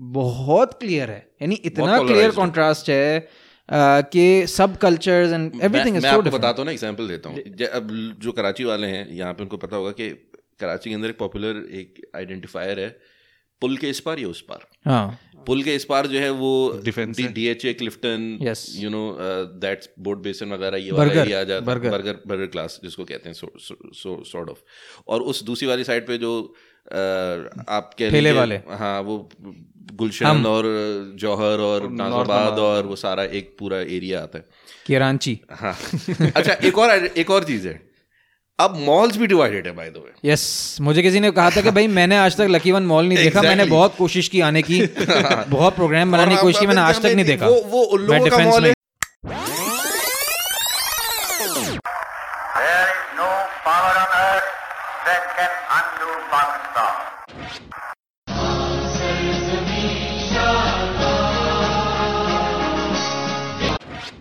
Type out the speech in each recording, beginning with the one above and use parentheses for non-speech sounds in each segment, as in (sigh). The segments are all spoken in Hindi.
बहुत क्लियर है। यानी इतना क्लियर कॉन्ट्रास्ट है। uh, कि सब cultures and everything is so different बताता हूँ ना एग्जांपल देता हूँ। अब जो कराची वाले हैं यहाँ पे उनको पता होगा कि कराची के अंदर एक पॉपुलर एक आइडेंटिफायर है पुल के इस पार या उस पार। हाँ। पुल के इस पार जो है वो defence D H A Clifton you know that's Boat Basin वगैरह ये वाला एरिया आ जाता है। बर्गर बर्गर क्लास जिसको कहते हैं सॉर्ट ऑफ़ और उस दूसरी वाली साइड पे जो uh, आप कह रहे वाले। हाँ वो गुलशन और जौहर और नाजाबाद और वो सारा एक पूरा एरिया आता है। कराची। हाँ। अच्छा एक और एक और चीज़ है। अब मॉल्स भी डिवाइडेड है बाय द वे यस मुझे किसी ने कहा था कि भाई मैंने आज तक लकी वन मॉल नहीं exactly. देखा मैंने बहुत कोशिश की आने की। (laughs) बहुत प्रोग्राम बनाने की कोशिश की मैंने आज तक नहीं देखा वो वो उन लोगों का मॉल है।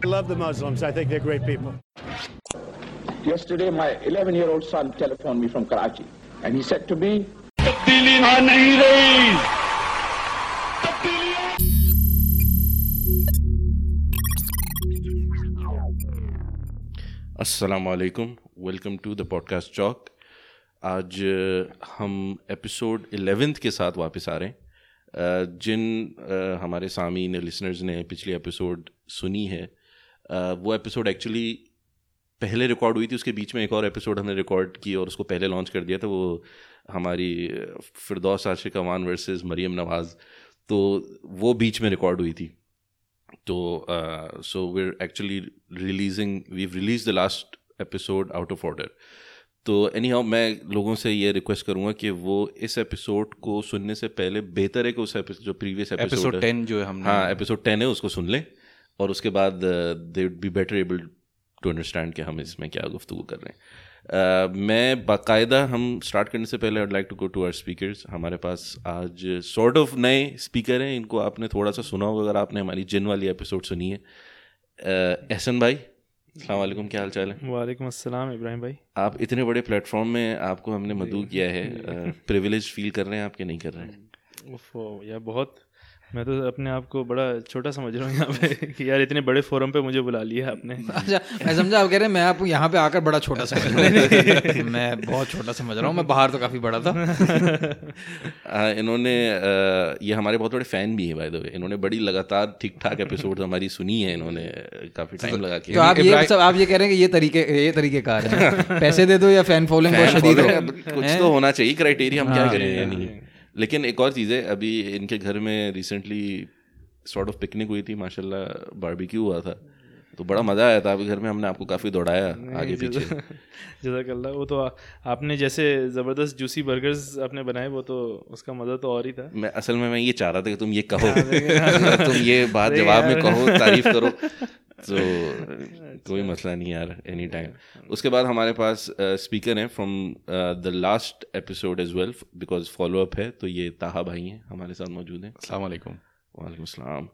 Love the Muslims. I think they're great people. Yesterday, my 11 year old son telephoned me from Karachi, and he said to me, असलकम वेलकम टू द पॉडकास्ट चौक आज हम एपिसोड एलेवेंथ के साथ वापस आ रहे हैं जिन हमारे सामीन लिसनर्स ने पिछली एपिसोड सुनी है वो एपिसोड एक्चुअली पहले रिकॉर्ड हुई थी उसके बीच में एक और एपिसोड हमने रिकॉर्ड की और उसको पहले लॉन्च कर दिया था वो हमारी फिरदौस आशिक अमान वर्सेस मरियम नवाज़ तो वो बीच में रिकॉर्ड हुई थी। तो so we're actually releasing we release the last episode out of order तो एनी हाउ मैं लोगों से ये रिक्वेस्ट करूँगा कि वो इस एपिसोड को सुनने से पहले बेहतर है कि उस एपिसोड जो प्रीवियस एपिसोड टेन जो है हम हाँ एपिसोड टेन है उसको सुन लें। और उसके बाद they would be better able to understand कि हम इसमें क्या गुफ्तु कर रहे हैं। Uh, मैं बाकायदा हम स्टार्ट करने से पहले I like to go to our speakers हमारे पास आज सॉर्ट ऑफ़ नए स्पीकर हैं इनको आपने थोड़ा सा सुना होगा अगर आपने हमारी जिन वाली एपिसोड सुनी है। एहसन भाई अलैक्म क्या हाल चाल है? वालेकुम अस्सलाम इब्राहिम भाई। आप इतने बड़े प्लेटफॉर्म में आपको हमने मदू किया है (laughs) प्रिविलेज फील कर रहे हैं आप कि नहीं कर रहे हैं? यार बहुत मैं तो अपने आप को बड़ा छोटा समझ रहा हूँ यहाँ पे (laughs) कि यार इतने बड़े फोरम पे मुझे बुला लिया आपने। (laughs) अच्छा मैं समझा आप कह रहे हैं मैं आपको यहाँ पे आकर बड़ा छोटा समझ रहा हूँ। (laughs) मैं बहुत छोटा समझ रहा हूँ मैं बाहर तो काफ़ी बड़ा था। इन्होंने ये हमारे बहुत बड़े फ़ैन भी हैं भाई दो इन्होंने बड़ी लगातार ठीक ठाक एपिसोड हमारी सुनी है इन्होंने काफ़ी टाइम लगा के। तो आप ये सब आप ये कह रहे हैं कि ये तरीके ये तरीके कार है। पैसे दे दो या फ़ैन फॉलोइंग हो। कुछ तो होना चाहिए क्राइटेरिया हम क्या हाँ। करें नहीं लेकिन एक और चीज़ है अभी इनके घर में रिसेंटली सॉर्ट ऑफ़ पिकनिक हुई थी माशाल्लाह बारबेक्यू हुआ था। तो बड़ा मज़ा आया था आपके घर में हमने आपको काफ़ी दौड़ाया आगे पीछे। (laughs) जजाकल्ला वो तो आ, आपने जैसे ज़बरदस्त जूसी बर्गर्स आपने बनाए वो तो उसका मज़ा तो और ही था। मैं असल में मैं ये चाह रहा था कि तुम ये कहो। (laughs) तुम ये बात जवाब में कहो तारीफ़ करो। (laughs) तो (laughs) कोई मसला नहीं यार एनी टाइम उसके बाद हमारे पास स्पीकर हैं from the last episode as well because follow up है तो ये ताहा भाई हैं हमारे साथ मौजूद हैं। अस्सलाम वालेकुम। वालेकुम अस्सलाम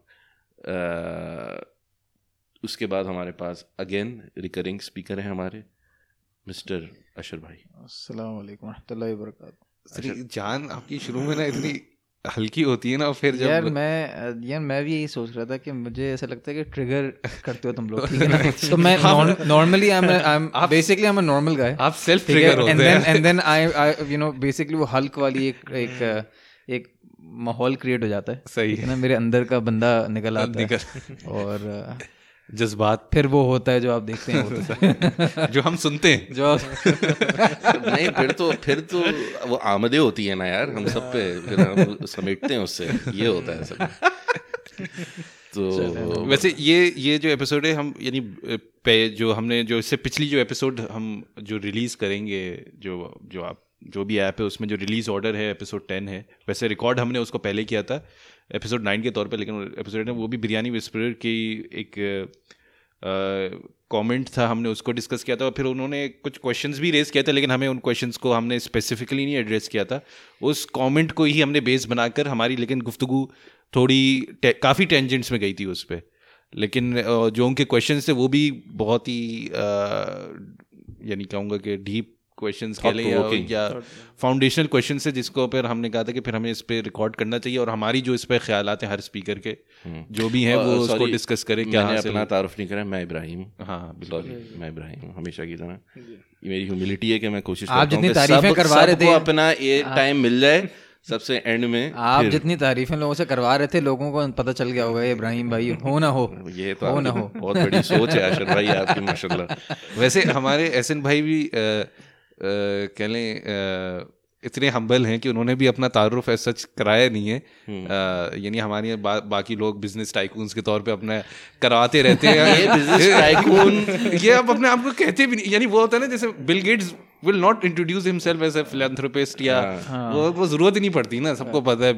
उसके बाद हमारे पास अगेन रिकरिंग स्पीकर हैं हमारे मिस्टर अशर भाई। अस्सलाम वालेकुम रहमतुल्लाहि व बरकातहू। जान आपकी शुरू में ना इतनी हल्की होती है ना फिर जब यार मैं यार मैं भी यही सोच रहा था कि मुझे ऐसा लगता है कि ट्रिगर करते हो तुम लोग ठीक है ना? (laughs) तो मैं normally I am I am basically I am a normal guy आप सेल्फ ट्रिगर (laughs) होते हैं। And then I I you know basically वो हल्क वाली एक एक एक माहौल क्रिएट हो जाता है सही है ना? मेरे अंदर का बंदा निकल आता है। और जज्बात। फिर वो होता है जो आप देखते हैं होता है। (laughs) जो हम सुनते हैं। जो (laughs) नहीं फिर तो फिर तो वो आमदे होती है ना यार हम सब पे फिर हम समेटते हैं उससे। ये होता है सब। तो वैसे ये ये जो एपिसोड है हम यानी पे जो हमने जो इससे पिछली जो एपिसोड हम जो रिलीज़ करेंगे जो जो आप जो भी ऐप है उसमें जो रिलीज़ ऑर्डर है एपिसोड टेन है वैसे रिकॉर्ड हमने उसको पहले किया था। एपिसोड नाइन के तौर पे लेकिन एपिसोड वो भी बिरयानी विस्परर की एक कमेंट था हमने उसको डिस्कस किया था और फिर उन्होंने कुछ क्वेश्चंस भी रेज किया था लेकिन हमें उन क्वेश्चंस को हमने स्पेसिफिकली नहीं एड्रेस किया था। उस कमेंट को ही हमने बेस बनाकर हमारी लेकिन गुफ्तगु थोड़ी टे, काफ़ी टेंजेंट्स में गई थी उस पर लेकिन जो उनके क्वेश्चन थे वो भी बहुत ही यानी कहूँगा कि डीप क्वेश्चन कह लें या, या फाउंडेशनल क्वेश्चन से जिसको पर हमने कहा था कि फिर हमें इस पे रिकॉर्ड करना चाहिए और हमारी जो इस पे ख्याल हैं हर स्पीकर के हम्म। जो भी हैं वो उसको डिस्कस करें क्या मैंने अपना तारुफ नहीं करा मैं इब्राहिम हाँ। सॉरी मैं इब्राहिम हमेशा की तरह। ये मेरी ह्यूमिलिटी है कि मैं कोशिश आप जितनी तारीफें करवा रहे थे अपना ये टाइम मिल जाए सबसे एंड में आप जितनी तारीफें लोगों से करवा रहे थे लोगों को पता चल गया होगा इब्राहिम भाई हो ना हो ये तो हो ना हो। बहुत बड़ी सोच है आशर भाई आपकी माशाल्लाह। (laughs) वैसे हमारे एहसन भाई भी अ, कह लें इतने हम्बल हैं कि उन्होंने भी अपना तारुफ ऐसा सच कराया नहीं है। यानी हमारे बा, बाकी लोग बिज़नेस टाइकून के तौर पे अपना करवाते रहते हैं। (laughs) ये बिज़नेस टाइकून (laughs) ये अब अपने आप को कहते भी नहीं यानी वो होता है ना जैसे Bill Gates will not introduce himself as a philanthropist या वो वो ज़रूरत ही नहीं पड़ती ना सबको पता है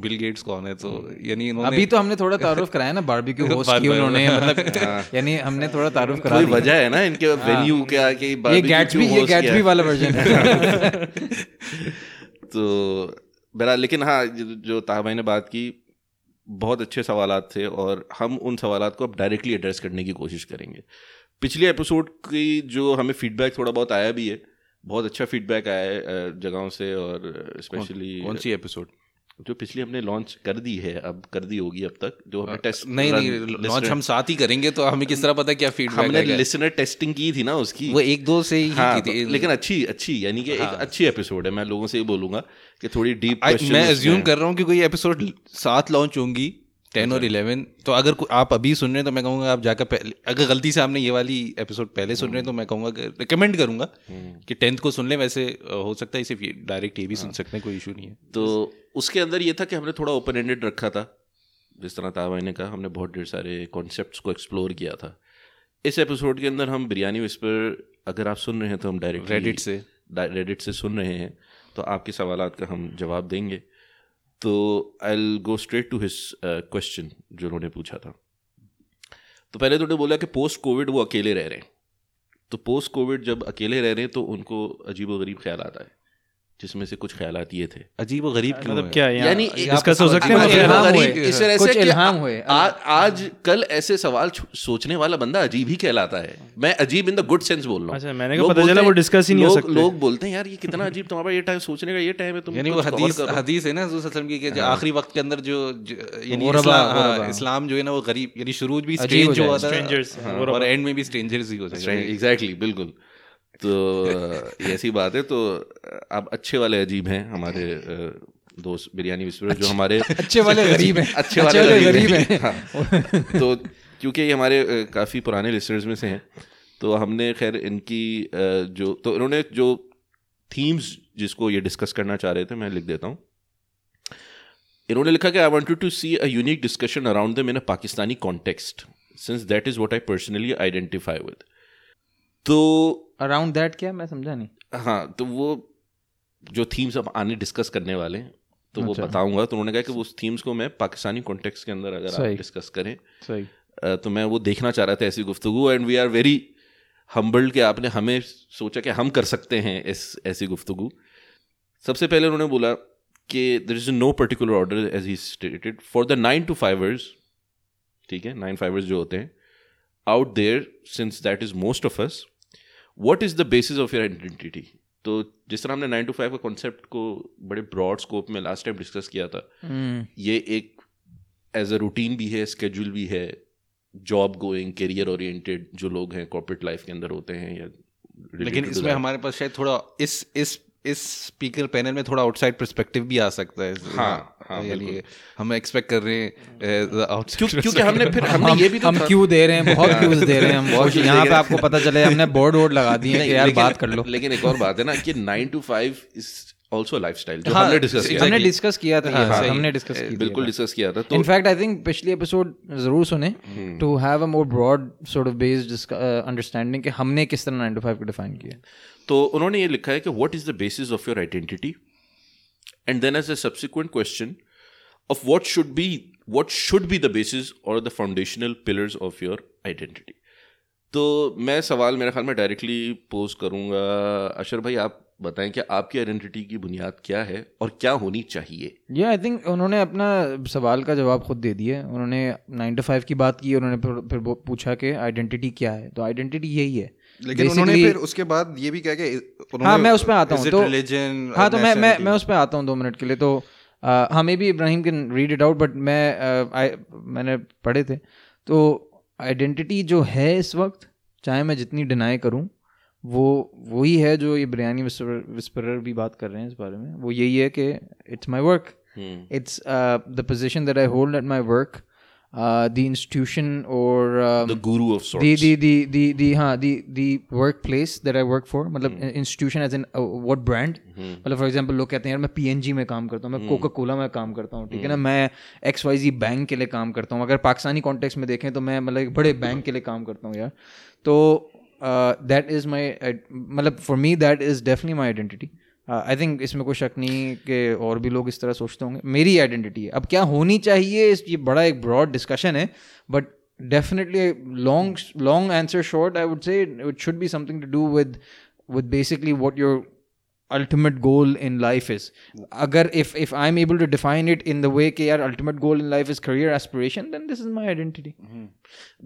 बिल गेट्स कौन है तो यानी इन्होंने अभी तो हमने थोड़ा तारुफ कराया ना बारबेक्यू होस्ट (laughs) की उन्होंने (laughs) मतलब यानी हमने थोड़ा तारुफ करा कोई दिया। वजह है ना इनके वेन्यू क्या कि ये गैट्सबी ये गैट्सबी वाला वर्जन है। (laughs) तो बहरहाल लेकिन हाँ जो जो ताहा भाई ने बात की बहुत अच्छे सवाल थे और हम उन सवाल को अब डायरेक्टली एड्रेस करने की कोशिश करेंगे। पिछले एपिसोड की जो हमें फीडबैक थोड़ा बहुत आया भी है बहुत अच्छा फीडबैक आया है जगहों से और स्पेशली कौन सी एपिसोड जो पिछली हमने लॉन्च कर दी है अब कर दी होगी अब तक जो हमने टेस्ट नहीं नहीं लॉन्च हम साथ ही करेंगे तो हमें किस तरह पता क्या फीडबैक हमने लिसनर टेस्टिंग की थी ना उसकी। वो एक दो से ही हाँ, की थी। तो- लेकिन अच्छी अच्छी यानी कि हाँ. एक अच्छी एपिसोड है मैं लोगों से ये बोलूँगा कि थोड़ी डीप मैं कर रहा हूँ कि कोई एपिसोड साथ लॉन्च होंगी टेन और इलेवन। तो अगर आप अभी सुन रहे हैं तो मैं कहूँगा आप जाकर पहले अगर गलती से आपने ये वाली एपिसोड पहले सुन रहे हैं तो मैं कहूँगा रिकमेंड करूँगा कि टेंथ को सुन लें। वैसे हो सकता है सिर्फ़ डायरेक्ट ये भी सुन सकते हैं कोई इशू नहीं है। तो उसके अंदर ये था कि हमने थोड़ा ओपन एंडेड रखा था जिस तरह ताबाई ने कहा हमने बहुत ढेर सारे कॉन्सेप्ट को एक्सप्लोर किया था। इस एपिसोड के अंदर हम बिरयानी विस्पर अगर आप सुन रहे हैं तो हम डायरेक्ट Reddit से। रेडिट से सुन रहे हैं तो आपके सवाल का हम जवाब देंगे। तो I go straight to his question जो उन्होंने पूछा था। तो पहले तो उन्होंने बोला कि पोस्ट कोविड वो अकेले रह रहे हैं। तो पोस्ट कोविड जब अकेले रह रहे हैं तो उनको अजीब व गरीब ख्याल आता है। जिसमें से कुछ ख्याल ये थे। अजीब और गरीब क्यों मतलब क्या है यानी डिस्कस हो सकते हैं कुछ मतलब इल्हाम हुए, इस तरह से इल्हाम हुए। आज कल ऐसे सवाल सोचने वाला बंदा अजीब ही कहलाता है। मैं अजीब इन द गुड सेंस बोल रहा हूँ। अच्छा, मैंने कहा पता बोलते चला वो हैं- ही नहीं हो सकते। लोग बोलते हैं यार ये कितना अजीब तुम्हारा ये टाइम सोचने का ये टाइम है तुम यानी वो हदीस हदीस है ना रसूल सल्लल्लाहु अलैहि वसल्लम की कि आखिरी वक्त के अंदर जो यानी इस्लाम हाँ। इस्लाम जो है ना वो गरीब यानी शुरू भी स्ट्रेंज हुआ था हाँ। और एंड में भी स्ट्रेंजर्स ही हो जाएगा। एग्जैक्टली बिल्कुल। तो ये ऐसी बात है तो आप अच्छे वाले अजीब हैं हमारे दोस्त बिरयानी विस्पर जो हमारे अच्छे वाले गरीब हैं। अच्छे वाले गरीब हैं। हाँ। तो क्योंकि ये हमारे काफ़ी पुराने लिसनर्स में से हैं तो हमने खैर इनकी जो तो इन्होंने जो थीम्स जिसको ये डिस्कस करना चाह रहे थे मैं लिख देता हूँ। इन्होंने लिखा कि I wanted to see a unique discussion around them in a Pakistani context since that is what I personally identify with तो अराउंड दैट क्या मैं समझा नहीं। हाँ तो वो जो थीम्स अब आने डिस्कस करने वाले हैं तो वो अच्छा। बताऊँगा। तो उन्होंने कहा कि वो उस थीम्स को मैं पाकिस्तानी कॉन्टेक्स्ट के अंदर अगर आप डिस्कस करें सही। तो मैं वो देखना चाह रहा था ऐसी गुफ्तु and we are very humbled कि आपने हमें सोचा कि हम कर सकते हैं इस ऐसी गुफ्तु सबसे पहले उन्होंने बोला कि there is no particular order as he stated for the nine to fivers ठीक है नाइन फाइवर्स जो होते हैं out there since that is most of us what is the basis of your identity तो जिस तरह हमने नाइन टू फाइव का कॉन्सेप्ट को बड़े ब्रॉड स्कोप में लास्ट टाइम डिस्कस किया था हम्म, ये एक एज अ रूटीन भी है स्केड्यूल भी है जॉब गोइंग करियर ओरिएंटेड जो लोग हैं कॉर्पोरेट लाइफ के अंदर होते हैं या लेकिन इसमें हमारे पास शायद थोड़ा इस इस इस स्पीकर पैनल में थोड़ा आउटसाइड पर्सपेक्टिव भी आ सकता है। हाँ, हाँ, यानी हम एक्सपेक्ट कर रहे हैं क्यों- आउटसाइड क्योंकि हमने फिर हमने हम ये भी तो हम क्यों दे रहे हैं बहुत क्यूज दे रहे हैं हम। बहुत यहाँ पे आपको पता चले हमने बोर्ड वोर्ड लगा दिए यार बात कर लो। लेकिन एक और बात है ना कि nine to five is also lifestyle जो हाँ, हमने डिस्कस किया हमने. डिस्कस किया था हाँ। हमने डिस्कस किया बिल्कुल डिस्कस किया था तो इनफैक्ट आई थिंक पिछली एपिसोड ज़रूर सुने। To have a more broad sort of based understanding कि हमने किस तरह 9 to 5 को डिफाइन किया तो उन्होंने ये लिखा है कि what is the basis of your identity and then as a subsequent question of what should be what should be the basis और the foundational pillars of your identity तो मैं सवाल मेरे ख्याल में डायरेक्टली पोज करूँगा अशर भाई आप बताएँ कि आपकी आइडेंटिटी की बुनियाद क्या है और क्या होनी चाहिए? या आई थिंक उन्होंने अपना सवाल का जवाब खुद दे दिया उन्होंने 9 to 5 की बात की उन्होंने फिर फिर पूछा कि आइडेंटिटी क्या है? तो आइडेंटिटी यही है। लेकिन उन्होंने फिर उसके बाद ये भी कहा कि हाँ मैं उस पर आता हूँ तो हाँ तो मैं मैं मैं उस पर आता हूँ दो मिनट के लिए तो हाँ maybe Ibrahim can read it out but मैं मैंने पढ़े थे। तो आइडेंटिटी जो है इस वक्त चाहे मैं जितनी डिनाई करूँ वो वही है जो ये बिरयानी विस्परर भी बात कर रहे हैं इस बारे में। वो यही है कि it's my work it's the position that I hold at my work. The the the the the हाँ the the workplace that I work for मतलब hmm. in uh, what brand? Hmm. मतलब for example लोग कहते हैं यार मैं PNG में काम करता हूँ मैं कोका hmm. कोला में काम करता हूँ ठीक है ना? मैं एक्स वाई जी बैंक के लिए काम करता हूँ। अगर पाकिस्तानी कॉन्टेक्स्ट में देखें तो मैं मतलब एक बड़े बैंक के लिए काम करता हूँ यार। तो दैट इज़ माई मतलब for me that is definitely my identity I think इसमें कोई शक नहीं कि और भी लोग इस तरह सोचते होंगे। मेरी आइडेंटिटी है। अब क्या होनी चाहिए? इस, ये बड़ा एक ब्रॉड डिस्कशन है but definitely long long answer short I would say it should be something to do with with basically what your ultimate goal in life is. Agar if if i'm able to define it in the way कि यार ultimate goal in life is career aspiration then this is my identity.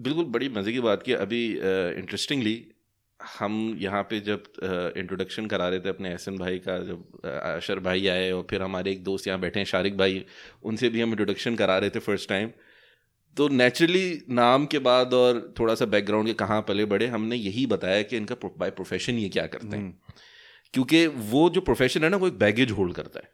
बिल्कुल बड़ी मज़े की बात की। अभी इंटरेस्टिंगली uh, हम यहाँ पे जब इंट्रोडक्शन करा रहे थे अपने एहसन भाई का जब अशर भाई आए और फिर हमारे एक दोस्त यहाँ बैठे हैं शारिक भाई उनसे भी हम इंट्रोडक्शन करा रहे थे फ़र्स्ट टाइम तो नेचुरली नाम के बाद और थोड़ा सा बैकग्राउंड के कहाँ पले बड़े हमने यही बताया कि इनका बाय प्रोफेशन ये क्या करते हैं। हम्म। क्योंकि वो जो प्रोफेशन है ना वो एक बैगेज होल्ड करता है।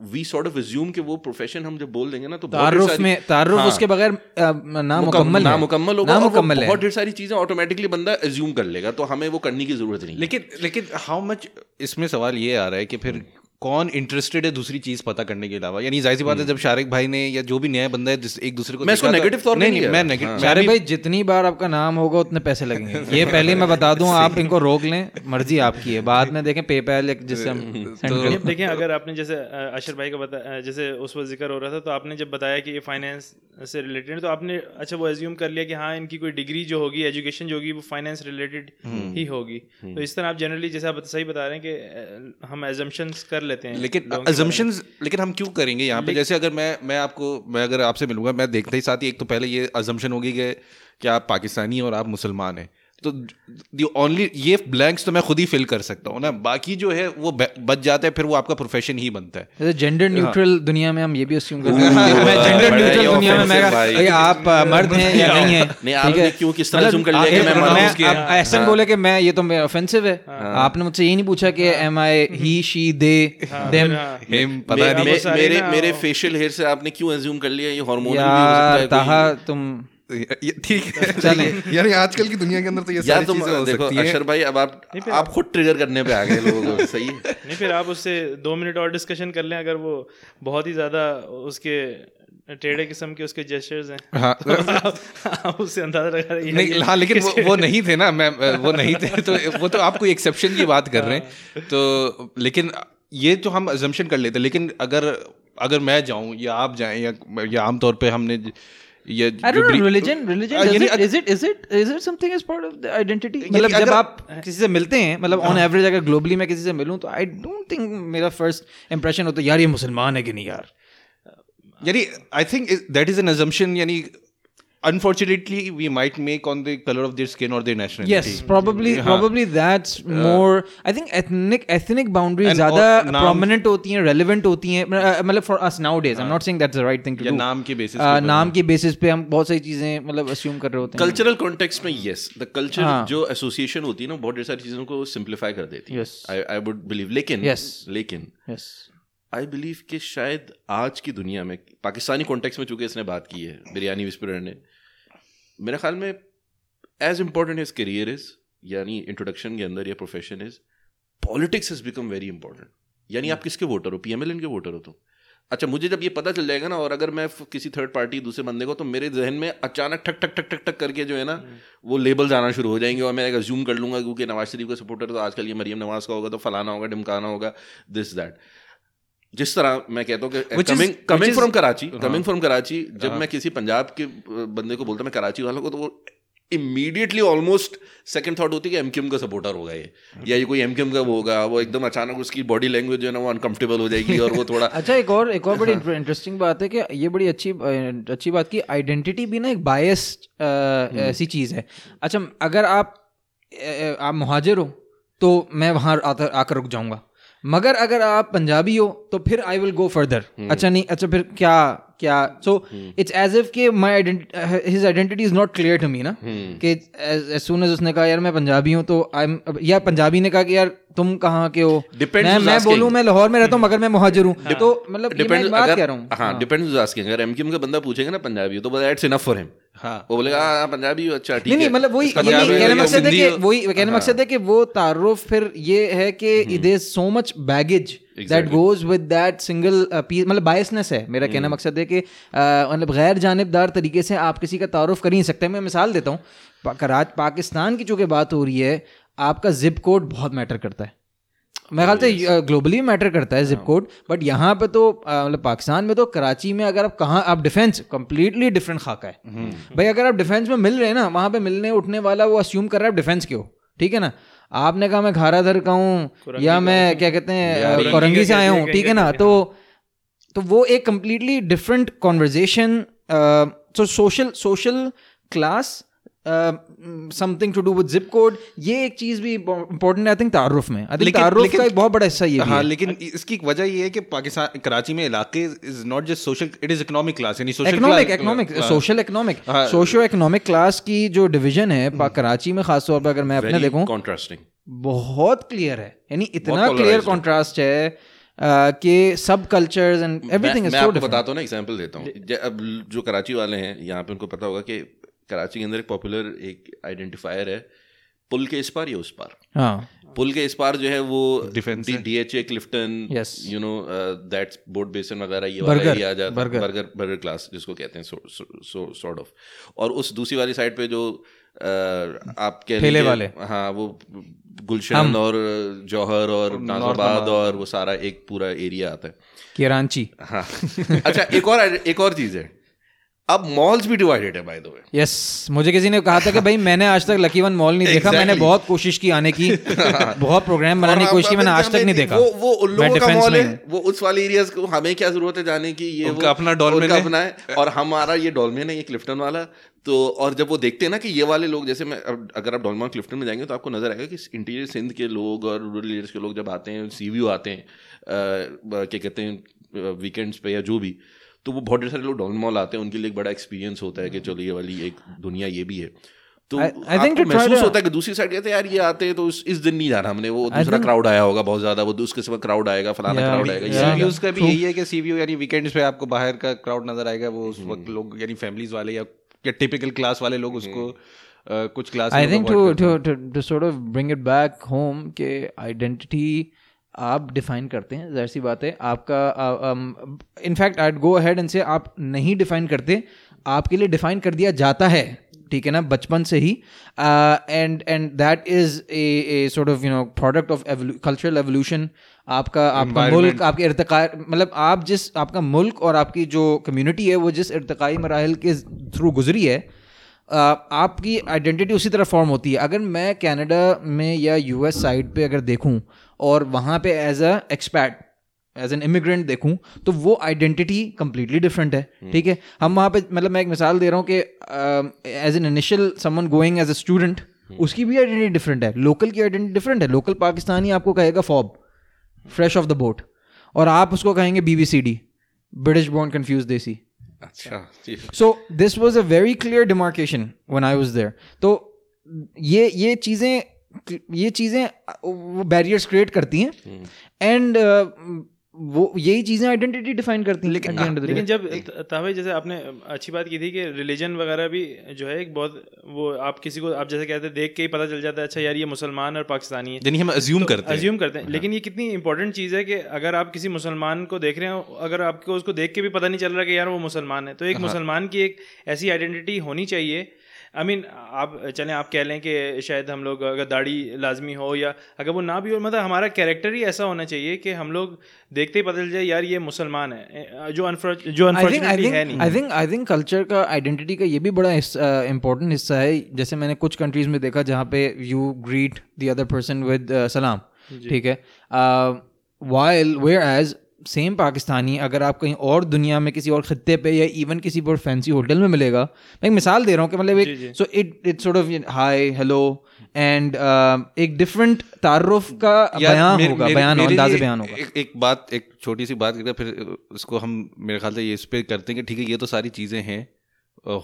वी सॉर्ट ऑफ़ एज्यूम कि वो प्रोफेशन हम जब बोल देंगे ना तो तारुफ में तारुफ हाँ, उसके बगैर नामुकम्मल नामुकम्मल होगा नामुकम्मल मुकम्मल बहुत ढेर सारी चीज़ें ऑटोमेटिकली बंदा एज्यूम कर लेगा तो हमें वो करने की ज़रूरत नहीं लेकिन लेकिन हाउ मच इसमें सवाल ये आ रहा है कि फिर कौन इंटरेस्टेड है दूसरी चीज़ पता करने के अलावा? यानी ज़ाहिर सी बात है जब शारिक भाई ने या जो भी नया बंदा है एक दूसरे को मैं इसको नेगेटिव तौर नहीं नहीं मैं नेगेटिव शारिक भाई जितनी बार आपका नाम होगा उतने पैसे लगेंगे। (laughs) ये पहले मैं बता दूँ (laughs) आप इनको रोक लें मर्ज़ी आपकी है। बाद में देखें पेपैल जिससे हम (laughs) तो देखें अगर आपने जैसे अशर भाई का बता जैसे उस वक्त ज़िक्र हो रहा था तो आपने जब बताया कि ये फाइनेंस से रिलेटेड तो आपने अच्छा वो एज्यूम कर लिया कि हाँ इनकी कोई डिग्री जो होगी एजुकेशन जो होगी वो फाइनेंस रिलेटेड हम्म। ही होगी। तो इस तरह आप जनरली जैसे आप सही बता रहे हैं कि हम एजम्पन्स कर लेते हैं लेकिन अजम्पन लेकिन हम क्यों करेंगे यहाँ पे? जैसे अगर मैं मैं आपको मैं अगर आपसे मिलूँगा मैं देखते ही साथ ही एक तो पहले ये अजम्पन होगी कि आप पाकिस्तानी और आप मुसलमान हैं। तो दी ओनली ये ब्लैंक्स तो मैं खुद ही फिल कर सकता हूँ ना। बाकी जो है वो बच जाता है फिर वो आपका प्रोफेशन ही बनता है। जेंडर न्यूट्रल हाँ। दुनिया में हम ये भी अस्यूम करते हैं। (laughs) मैं जेंडर न्यूट्रल दुनिया में मैं आप मर्द हैं या (laughs) नहीं हैं? क्यों किस तरह कर लिया कि मैं मर्द हूँ ऐसा हाँ। बोले कि मैं ये तो ऑफेंसिव है। हाँ। आपने मुझसे ये नहीं पूछा कि am I he. She they them him पता नहीं। मेरे मेरे फेशियल हेयर से आपने क्यों अज्यूम कर लिया? ये हार्मोनल भी हो सकता है ताहा तुम ठीक है चले। यानी आजकल की दुनिया के अंदर तो ये सारी चीज़ें हो देखो सकती अशर भाई अब आप आप खुद ट्रिगर करने पे आ गए लोगों को (laughs) सही है। नहीं फिर आप उससे दो मिनट और डिस्कशन कर लें अगर वो बहुत ही ज़्यादा उसके टेढ़े किस्म के उसके जेस्चर्स हैं। हाँ। (laughs) उससे अंदाज़ा लगा रही नहीं हाँ लेकिन वो वो नहीं थे ना मैं वो नहीं थे तो वो तो आप कोई एक्सेप्शन की बात कर रहे हैं। हाँ। तो लेकिन ये तो हम अजम्पन कर लेते लेकिन अगर अगर मैं जाऊँ या आप जाएँ या या आमतौर पे हमने या I don't know religion religion uh, it, is it is it is it something as part of the identity? मतलब जब आप किसी से मिलते हैं मतलब ऑन एवरेज अगर ग्लोबली मैं किसी से मिलूं तो आई डोंट थिंक मेरा फ़र्स्ट इंप्रेशन होता यार ये मुसलमान है कि नहीं यार? यानी I think that is an assumption यानी unfortunately we might make on the color of their skin or their nationality yes probably yeah. probably that's uh, more i think ethnic ethnic boundaries zyada prominent hoti hain relevant hoti hain matlab for us nowadays i'm not saying that's the right thing to do naam ke basis uh, naam ke basis pe hum bahut sari cheeze matlab assume kar rahe hote hain cultural context mein yes the culture jo association hoti hai na bahut सारी चीज़ों को simplify कर देती है yes i i would believe लेकिन yes लेकिन yes आई बिलीव कि शायद आज की दुनिया में पाकिस्तानी कॉन्टेक्स्ट में चूँकि इसने बात की है बिरयानी विस्परर ने मेरे ख्याल में as important is career is यानी इंट्रोडक्शन के अंदर या profession is politics is become very important यानी आप किसके वोटर हो? पीएमएलएन के वोटर हो तो अच्छा मुझे जब ये पता चल जाएगा ना और अगर मैं किसी थर्ड पार्टी दूसरे बंदे को तो मेरे जहन में अचानक ठक ठक ठक ठक ठक करके जो है ना वो लेबल्स आना शुरू हो जाएँगे और मैं अगर जूम कर लूँगा क्योंकि नवाज़ शरीफ का सपोर्टर तो आजकल ये मरियम नवाज़ का होगा तो फलाना होगा डिमकाना होगा दिस दैट जिस तरह मैं कहता हूँ coming coming from Karachi coming from Karachi जब हाँ। मैं किसी पंजाब के बंदे को बोलता मैं कराची वालों को तो वो इमीडिएटली ऑलमोस्ट सेकंड थॉट होती है कि एमक्यूएम का सपोर्टर होगा ये या ये कोई एमक्यूएम का वो होगा वो एकदम अचानक उसकी बॉडी लैंग्वेज जो है ना वो अनकंफर्टेबल हो जाएगी और वो थोड़ा (laughs) अच्छा एक और एक और बड़ी इंटरेस्टिंग हाँ। बात है कि ये बड़ी अच्छी अच्छी बात की आइडेंटिटी भी ना एक बायस हम्म। ऐसी चीज़ है अच्छा अगर आप आप मुहाजिर हो तो मैं वहाँ आकर रुक जाऊँगा मगर अगर आप पंजाबी हो तो फिर आई विल गो फर्दर अच्छा नहीं अच्छा फिर क्या क्या? सो इट्स एज इफ़ के my his identity is not clear to me ना? कि एज सुन एज उसने कहा यार मैं पंजाबी हूँ तो आई एम या पंजाबी ने कहा कि यार तुम कहाँ के हो? Depends मैं मैं बोलूँ मैं लाहौर में रहता हूँ मगर मैं मुहाजिर हूँ। तो मतलब डिपेंड बात कह रहा हूँ। हाँ डिपेंड्स आस्किंग अगर एमक्यूएम का बंदा पूछेगा ना पंजाबी तो बोला इट्स इनफ फॉर हिम हाँ। वो बोलेगा हाँ हाँ, पंजाबी अच्छा ठीक नहीं नहीं है. मतलब वही है कहने मकसद है कि वही कहने मकसद है कि वो तारुफ फिर ये है कि इधर so much baggage that goes with that single piece मतलब बायसनेस है मेरा कहना मकसद है कि मतलब गैर जानबदार तरीके से आप किसी का तारुफ कर ही नहीं सकते। मैं मिसाल देता हूँ कराच पाकिस्तान की चूँकि बात हो रही है आपका जिप कोड बहुत मैटर करता है। मेरे ख्याल से ग्लोबली मैटर करता है जिप कोड बट यहाँ पे तो मतलब पाकिस्तान में तो कराची में अगर आप कहाँ आप डिफेंस कंप्लीटली डिफरेंट खाका है। भाई अगर आप डिफेंस में मिल रहे हैं ना वहाँ पे मिलने उठने वाला वो अस्यूम कर रहा है आप डिफेंस के हो ठीक है ना? आपने कहा मैं घाराधर का हूँ या मैं क्या कहते हैं कोरंगी से आया हूँ ठीक है ना? तो तो वो एक completely different conversation so social social class something to do with zip code ये एक चीज़ भी इंपॉर्टेंट है आई थिंक तारुफ में। आई थिंक तारुफ का एक बहुत बड़ा हिस्सा ये भी हाँ लेकिन इसकी वजह ये है कि पाकिस्तान कराची में इलाके is not just social it is economic class यानी social economic economic social economic. Socio economic class की जो डिवीज़न है कराची में खासतौर पर अगर मैं अपने देखूँ कॉन्ट्रास्टिंग बहुत क्लियर है। यानी इतना क्लियर। कॉन्ट्रास्ट है। कि सब कल्चर्स एंड एवरीथिंग मैं, इज़ मैं सो आपको बताता हूँ ना एग्जांपल देता हूँ। अब जो कराची वाले हैं यहाँ पे उनको पता होगा कि कराची के अंदर एक पॉपुलर एक आइडेंटिफायर है पुल के इस पार या उस पार। हाँ। पुल के इस पार जो है वो है। D H A Clifton you know that's Boat Basin वगैरह ये वाला एरिया आ जाता है। बर्गर बर्गर क्लास जिसको कहते हैं सो सॉर्ट ऑफ़ और उस दूसरी वाली साइड पे जो uh, आप कह ठेले वाले। हाँ वो गुलशन और जौहर और नाजाबाद और वो सारा एक पूरा एरिया आता है। किरांची। हाँ। अच्छा एक और एक और चीज़ है। अब मॉल्स भी डिवाइडेड है बाय द वे यस मुझे किसी ने कहा था कि भाई मैंने आज तक लकी वन मॉल नहीं देखा। exactly. मैंने बहुत कोशिश की आने की (laughs) बहुत प्रोग्राम बनाने की कोशिश की मैंने आज तक नहीं देखा। वो वो उन लोगों का मॉल है वो उस वाले एरियाज़ को हमें क्या ज़रूरत है जाने की ये उनका वो- अपना डॉलमेन है। अपना है। और हमारा ये डॉलमेन है ये क्लिफ्टन वाला। तो और जब वो देखते हैं ना कि ये वाले लोग जैसे मैं अब अगर आप डॉलमा क्लिफ्टन में जाएँगे तो आपको नज़र आएगा कि इंटीरियर सिंध के लोग और रूरल एरियाज़ के लोग जब आते हैं सी आते हैं क्या कहते हैं वीकेंड्स पे या जो भी तो वो बहुत सारे लोग डॉल मॉल आते हैं उनके लिए एक बड़ा एक्सपीरियंस होता है कि चलो ये वाली एक दुनिया ये भी है। तो to try महसूस होता है कि दूसरी साइड कहते हैं यार ये आते हैं तो इस, इस दिन नहीं जाना हमने वो दूसरा क्राउड आया होगा बहुत ज़्यादा वो उसके समय क्राउड आएगा फलाना Yeah, क्राउड आएगा। yeah. सीवीयूज का भी यही है कि सीवीयू यानी वीकेंड्स पे आपको बाहर का क्राउड नज़र आएगा वो उस वक्त लोग यानी फैमिलीज़ वाले या या टिपिकल क्लास वाले लोग उसको कुछ class I think to to to sort of bring it back home के आइडेंटिटी आप डिफाइन करते हैं ज़ाहिर सी बात है आपका in fact I go ahead and say आप नहीं डिफाइन करते आपके लिए डिफाइन कर दिया जाता है ठीक है ना बचपन से ही and and that is a sort of you know product of cultural evolution आपका आपका मुल्क आपके इरतका मतलब आप जिस आपका मुल्क और आपकी जो कम्युनिटी है वो जिस इरतकाई मराहल के थ्रू गुजरी है आ, आपकी आइडेंटिटी उसी तरह फॉर्म होती है। अगर मैं कनाडा में या यूएस साइड पे अगर देखूँ और वहाँ पे as a expat as an immigrant देखूँ तो वो आइडेंटिटी कम्प्लीटली डिफरेंट है ठीक है? हम वहाँ पे मतलब मैं एक मिसाल दे रहा हूँ कि as an initial someone going as a student उसकी भी आइडेंटिटी डिफरेंट है लोकल की आइडेंटिटी डिफरेंट है लोकल पाकिस्तानी आपको कहेगा FOB fresh off the boat और आप उसको कहेंगे B B C D British bond confused desi अच्छा so this was a very clear demarcation one I was there तो ये ये चीज़ें ये चीज़ें वो बैरियर्स क्रिएट करती हैं एंड वो यही चीज़ें आइडेंटिटी डिफाइन करती हैं लेकिन the लेकिन जब तावे जैसे आपने अच्छी बात की थी कि रिलीजन वगैरह भी जो है एक बहुत वो आप किसी को आप जैसे कहते हैं देख के ही पता चल जाता है अच्छा यार ये मुसलमान और पाकिस्तानी है। यानी हम अज्यूम करते हैं। अज्यूम करते हैं। लेकिन ये कितनी इंपॉर्टेंट चीज़ है कि अगर आप किसी मुसलमान को देख रहे हो अगर आपको उसको देख के भी पता नहीं चल रहा कि यार वो मुसलमान है तो एक मुसलमान की एक ऐसी आइडेंटिटी होनी चाहिए आई मीन आप चलें आप कह लें कि शायद हम लोग अगर दाढ़ी लाजमी हो या अगर वो ना भी हो मतलब हमारा कैरेक्टर ही ऐसा होना चाहिए कि हम लोग देखते ही पता चल जाए यार ये मुसलमान है। जो जो आई थिंक है I think कल्चर का आइडेंटिटी का ये भी बड़ा इंपॉर्टेंट हिस्सा है। जैसे मैंने कुछ कंट्रीज़ में देखा जहाँ पे you greet the other person with सलाम ठीक है? While whereas same Pakistani अगर आप कहीं और दुनिया में किसी और खत्ते पे या इवन किसी बहुत फैंसी होटल में मिलेगा मैं एक मिसाल दे रहा हूँ कि मतलब एक so it it sort of hi hello and एक डिफरेंट तारुफ का बयान मेरे- होगा मेरे- बयान अंदाज बयान होगा। एक, एक बात एक छोटी सी बात करके फिर उसको हम मेरे ख्याल से ये इस पे करते हैं कि ठीक है ये तो सारी चीज़ें हैं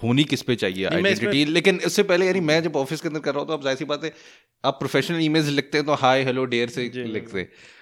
होनी किस पे चाहिए आइडेंटिटी लेकिन इससे पहले यानी मैं जब ऑफ़िस के अंदर कर रहा हूँ तो आप ज़ाहिर सी बात है आप प्रोफेशनल ईमेल्स लिखते हैं तो हाय हेलो डेयर से लिखते हैं।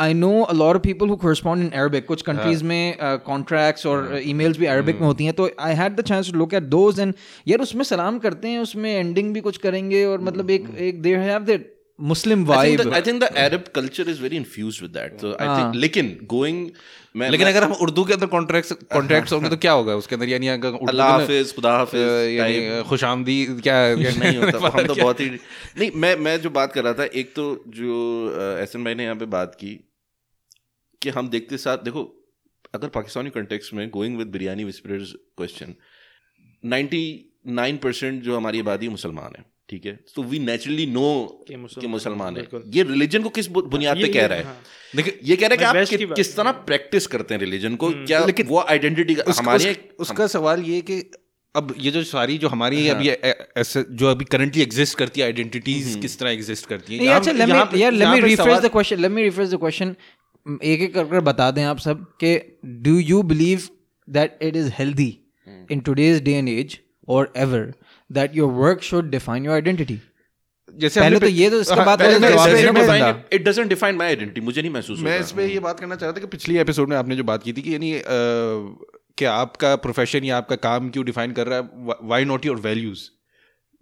I know a lot people who correspond in Arabic कुछ कंट्रीज़ में uh, कॉन्ट्रैक्ट्स और ई मेल्स uh, भी अरबिक में hmm. होती हैं तो I had the chance to look at those and यार उसमें सलाम करते हैं उसमें एंडिंग भी कुछ करेंगे और hmm. मतलब एक hmm. एक there have there Muslim vibe. I think, the, I think the Arab culture is very infused with that. So I Haan. think, लेकिन going, लेकिन अगर हम उर्दू के अंदर contracts contracts होंगे तो क्या होगा उसके अंदर? यानी अगर उर्दू अल्लाह हाफिज खुदा हाफिज यानी खुशामदी क्या नहीं होता हम तो बहुत ही नहीं मैं मैं जो बात कर रहा था एक तो जो एसएन भाई ने यहाँ पे बात की कि हम देखते साथ देखो अगर पाकिस्तानी कंटेक्स में going with biryani whisperers question 99 percent जो हमारी आबादी मुसलमान है ठीक है? तो वी नेचुरली नो कि मुसलमान है। ये रिलीजन को किस बुनियाद पे कह रहा है? हाँ। देखिए ये कह रहा है कि आप कि, किस तरह प्रैक्टिस करते हैं रिलीजन को? क्या लेकिन वो आइडेंटिटी हमारे उस, उसका सवाल ये कि अब ये जो सारी जो हमारी अभी ऐ- ऐसे जो अभी करंटली एग्जिस्ट करती है आइडेंटिटीज किस तरह एग्जिस्ट करती है? अच्छा, पे- let me- यहाँ पे- yeah, let यहाँ me पे एक एक करके बता दें आप सब कि do you believe that it is healthy in today's day and age or ever that your work should define your identity? जैसे पहले तो ये तो इसके हाँ, बाद। It doesn't define my identity मुझे नहीं महसूस मैं इस पे ये बात करना चाह रहा था कि पिछली एपिसोड में आपने जो बात की थी कि यानी कि आपका प्रोफेशन या आपका काम क्यों डिफाइन कर रहा है वाई नॉट योर वैल्यूज़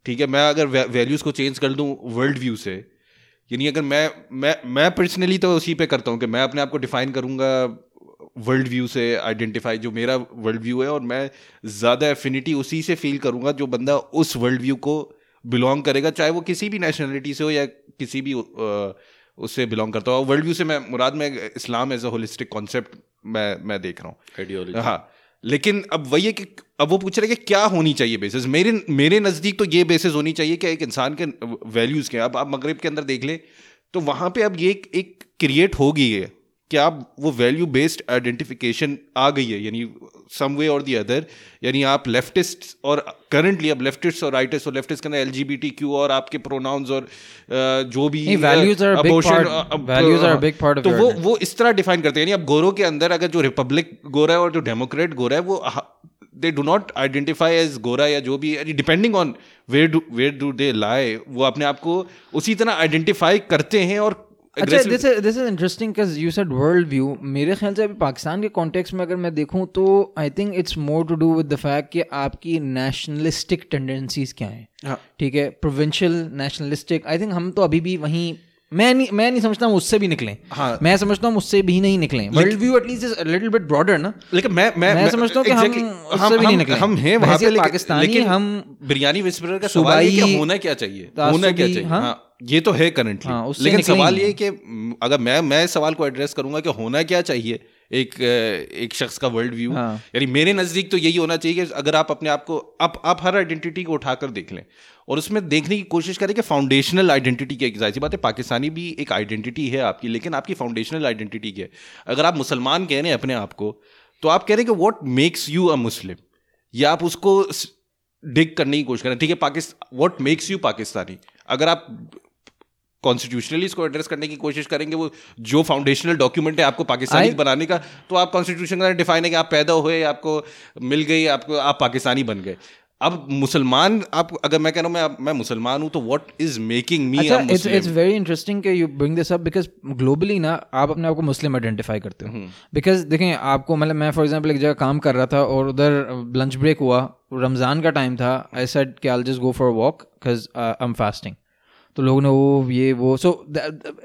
ठीक है मैं अगर वैल्यूज़ को चेंज कर दूँ वर्ल्ड व्यू से यानी अगर मैं मैं मैं पर्सनली तो उसी पे करता हूँ कि मैं अपने आप को डिफाइन करूँगा वर्ल्ड व्यू से आइडेंटिफाई जो मेरा वर्ल्ड व्यू है और मैं ज़्यादा एफिनिटी उसी से फील करूँगा जो बंदा उस वर्ल्ड व्यू को बिलोंग करेगा चाहे वो किसी भी नेशनलिटी से हो या किसी भी उससे बिलोंग करता हो। वर्ल्ड व्यू से मैं मुराद में Islam as a holistic concept मैं मैं देख रहा हूँ. हाँ। लेकिन अब वही है कि अब वो पूछ रहे हैं कि क्या होनी चाहिए बेसिस मेरे मेरे नज़दीक तो ये बेसिस होनी चाहिए कि एक इंसान के वैल्यूज़ के अब आप मगरब के अंदर देख लें तो वहाँ पे अब ये एक, एक क्रिएट होगी है कि आप वो वैल्यू बेस्ड आइडेंटिफिकेशन आ गई है? यानी सम वे और दी अदर यानी आप लेफ्टिस्ट और करंटली अब लेफ्टिस्ट और राइटिस्ट और लेफ्टिस्ट के अंदर L G B T Q और आपके प्रोनाउंस और जो भी part of तो वो वो इस तरह डिफाइन करते हैं। यानी अब गोरों के अंदर अगर जो रिपब्लिक गोरा है और जो डेमोक्रेट गोरा है वो they do not identify as gora या जो भी depending on where do where do they लाए वो अपने आप को उसी तरह आइडेंटिफाई करते हैं और अच्छा this this is interesting because you said world view मेरे ख्याल से अभी पाकिस्तान के कॉन्टेक्स्ट में अगर मैं देखूँ तो I think it's more to do with the fact कि आपकी नेशनलिस्टिक टेंडेंसीज क्या हैं। हाँ। ठीक है? प्रोविंशियल नेशनलिस्टिक आई थिंक हम तो अभी भी वहीं मैं नहीं मैं नहीं समझता हम उससे भी निकले। हाँ। मैं समझता हूँ उससे भी नहीं निकले। World view at least is little bit broader ना? लेकिन मैं मैं मैं समझता हूँ कि हम उससे भी नहीं निकले। हम हैं वहाँ पे पाकिस्तानी, हम बिरयानी विस्परर का सवाल ये कि होना क्या चाहिए? होना क्या चाहिए? हाँ। ये तो है करंटली हाँ, लेकिन सवाल ये कि अगर मैं मैं इस सवाल को एड्रेस करूँगा कि होना क्या चाहिए एक एक शख्स का वर्ल्ड व्यू हाँ। यानी मेरे नज़दीक तो यही होना चाहिए कि अगर आप अपने आप को आप आप हर आइडेंटिटी को उठाकर देख लें और उसमें देखने की कोशिश करें कि फाउंडेशनल आइडेंटिटी क्या ज़ाहिर सी बात है पाकिस्तानी भी एक आइडेंटिटी है आपकी लेकिन आपकी फाउंडेशनल आइडेंटिटी क्या है? अगर आप मुसलमान कह रहे हैं अपने आप को तो आप कह रहे हैं कि what makes you a Muslim या आप उसको डिग करने की कोशिश करें। ठीक है Pakistan what makes you Pakistani? अगर आप कॉन्स्टिट्यूशनली इसको एड्रेस करने की कोशिश करेंगे वो जो फाउंडेशनल डॉक्यूमेंट है आपको पाकिस्तानी I- बनाने का तो आप कॉन्स्टिट्यूशन का डिफाइन है कि आप पैदा हुए आपको मिल गई आपको आप पाकिस्तानी बन गए। अब मुसलमान आप अगर मैं कह रहा हूँ मैं मैं मुसलमान हूँ तो what is making me it's it's very interesting कि you bring this up because globally ना आप अपने आप को मुस्लिम आइडेंटिफाई करते हो। बिकॉज़ देखें आपको मतलब मैं फॉर एग्जांपल एक जगह काम कर रहा था और उधर लंच ब्रेक हुआ रमज़ान का टाइम था आई सेड कि I just go for walk because I am fasting तो लोगों ने वो ये वो so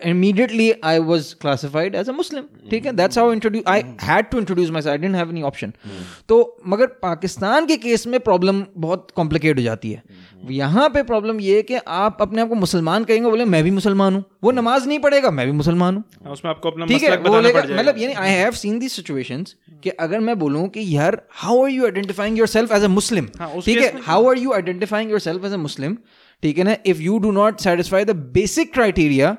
immediately I was classified as a Muslim ठीक है? That's how introduce I had to introduce my I didn't have any option तो मगर पाकिस्तान के केस में प्रॉब्लम बहुत कॉम्प्लिकेट हो जाती है। यहाँ पे प्रॉब्लम ये है कि आप अपने आप को मुसलमान कहेंगे बोले मैं भी मुसलमान हूँ। वो नमाज़ नहीं पढ़ेगा मैं भी मुसलमान हूँ। हाँ, उसमें आपको अपना ठीक है? मसलक वो बताना लेगा पड़ जाएगा। मतलब यानी I have seen the situations कि अगर मैं बोलूँ कि यार how are you identifying yourself as a Muslim ठीक है? How are you identifying yourself as a Muslim ठीक है ना? If you do not satisfy the basic criteria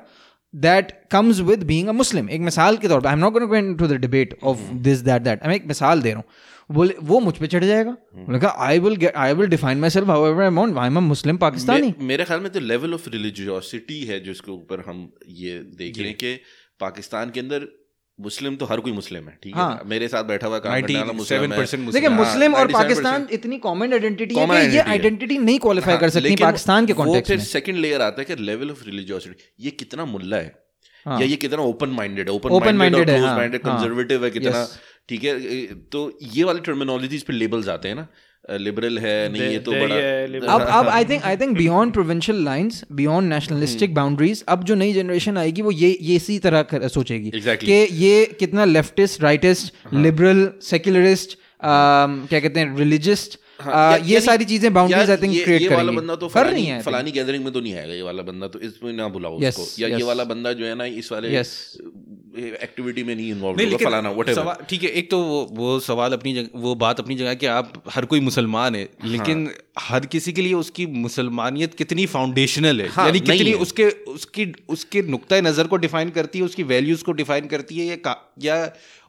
that comes with being a Muslim एक मिसाल के तौर पर I am not going to go the debate of this that that मैं एक मिसाल दे रहा हूँ। बोले वो मुझ पे चढ़ जाएगा। बोले कहा I will get I will define myself however I want I am a Muslim Pakistani मे- मेरे ख्याल में तो लेवल ऑफ़ रिलीजियोसिटी है जिसके ऊपर हम ये देख रहे हैं कि पाकिस्तान के अंदर मुस्लिम तो हर कोई मुस्लिम है ठीक है? हाँ। मेरे साथ बैठा हुआ काम करने वाला मुस्लिम है। देखिए हाँ, मुस्लिम और पाकिस्तान इतनी कॉमन आइडेंटिटी है कि ये आइडेंटिटी नहीं क्वालिफाई हाँ, कर सकती पाकिस्तान के वो कॉन्टेक्स्ट फिर में। सेकंड लेयर आता है कि लेवल ऑफ़ रिलीजियोसिटी ये कितना मुल्ला है? हाँ। या ये कितना ओपन माइंडेड है? ओपन माइंडेड है, हाँ, माइंडेड हाँ। कंजर्वेटिव है कितना? ठीक है? तो ये वाली टर्मिनोलॉजीज पे लेबल्स आते हैं ना। लिबरल है नहीं ये तो बड़ा अब अब I think I think beyond provincial lines beyond nationalistic boundaries अब जो नई जनरेशन आएगी वो ये ये इसी तरह कर- सोचेगी Exactly. कि ये कितना लेफ्टिस्ट राइटिस्ट लिबरल सेक्युलरिस्ट क्या कहते हैं रिलीजियस्ट हाँ, या- ये सारी चीज़ें बाउंड्रीज आई थिंक क्रिएट ये वाला बंदा तो कर रही फलानी हैं. फलानी गैदरिंग में तो नहीं आएगा ये वाला बंदा तो इसमें ना बुलाओ उसको या ये वाला बंदा जो है ना इस वाले. एक्टिविटी में नहीं इन्वॉल्व होगा फलाना व्हाटएवर ठीक है एक तो वो वो सवाल अपनी जगह वो बात अपनी जगह कि आप हर कोई मुसलमान है लेकिन हर किसी के लिए उसकी मुसलमानियत कितनी फाउंडेशनल है? हाँ, यानी कितनी है। उसके उसकी उसके नुक्ता नज़र को डिफाइन करती है उसकी वैल्यूज़ को डिफाइन करती है या या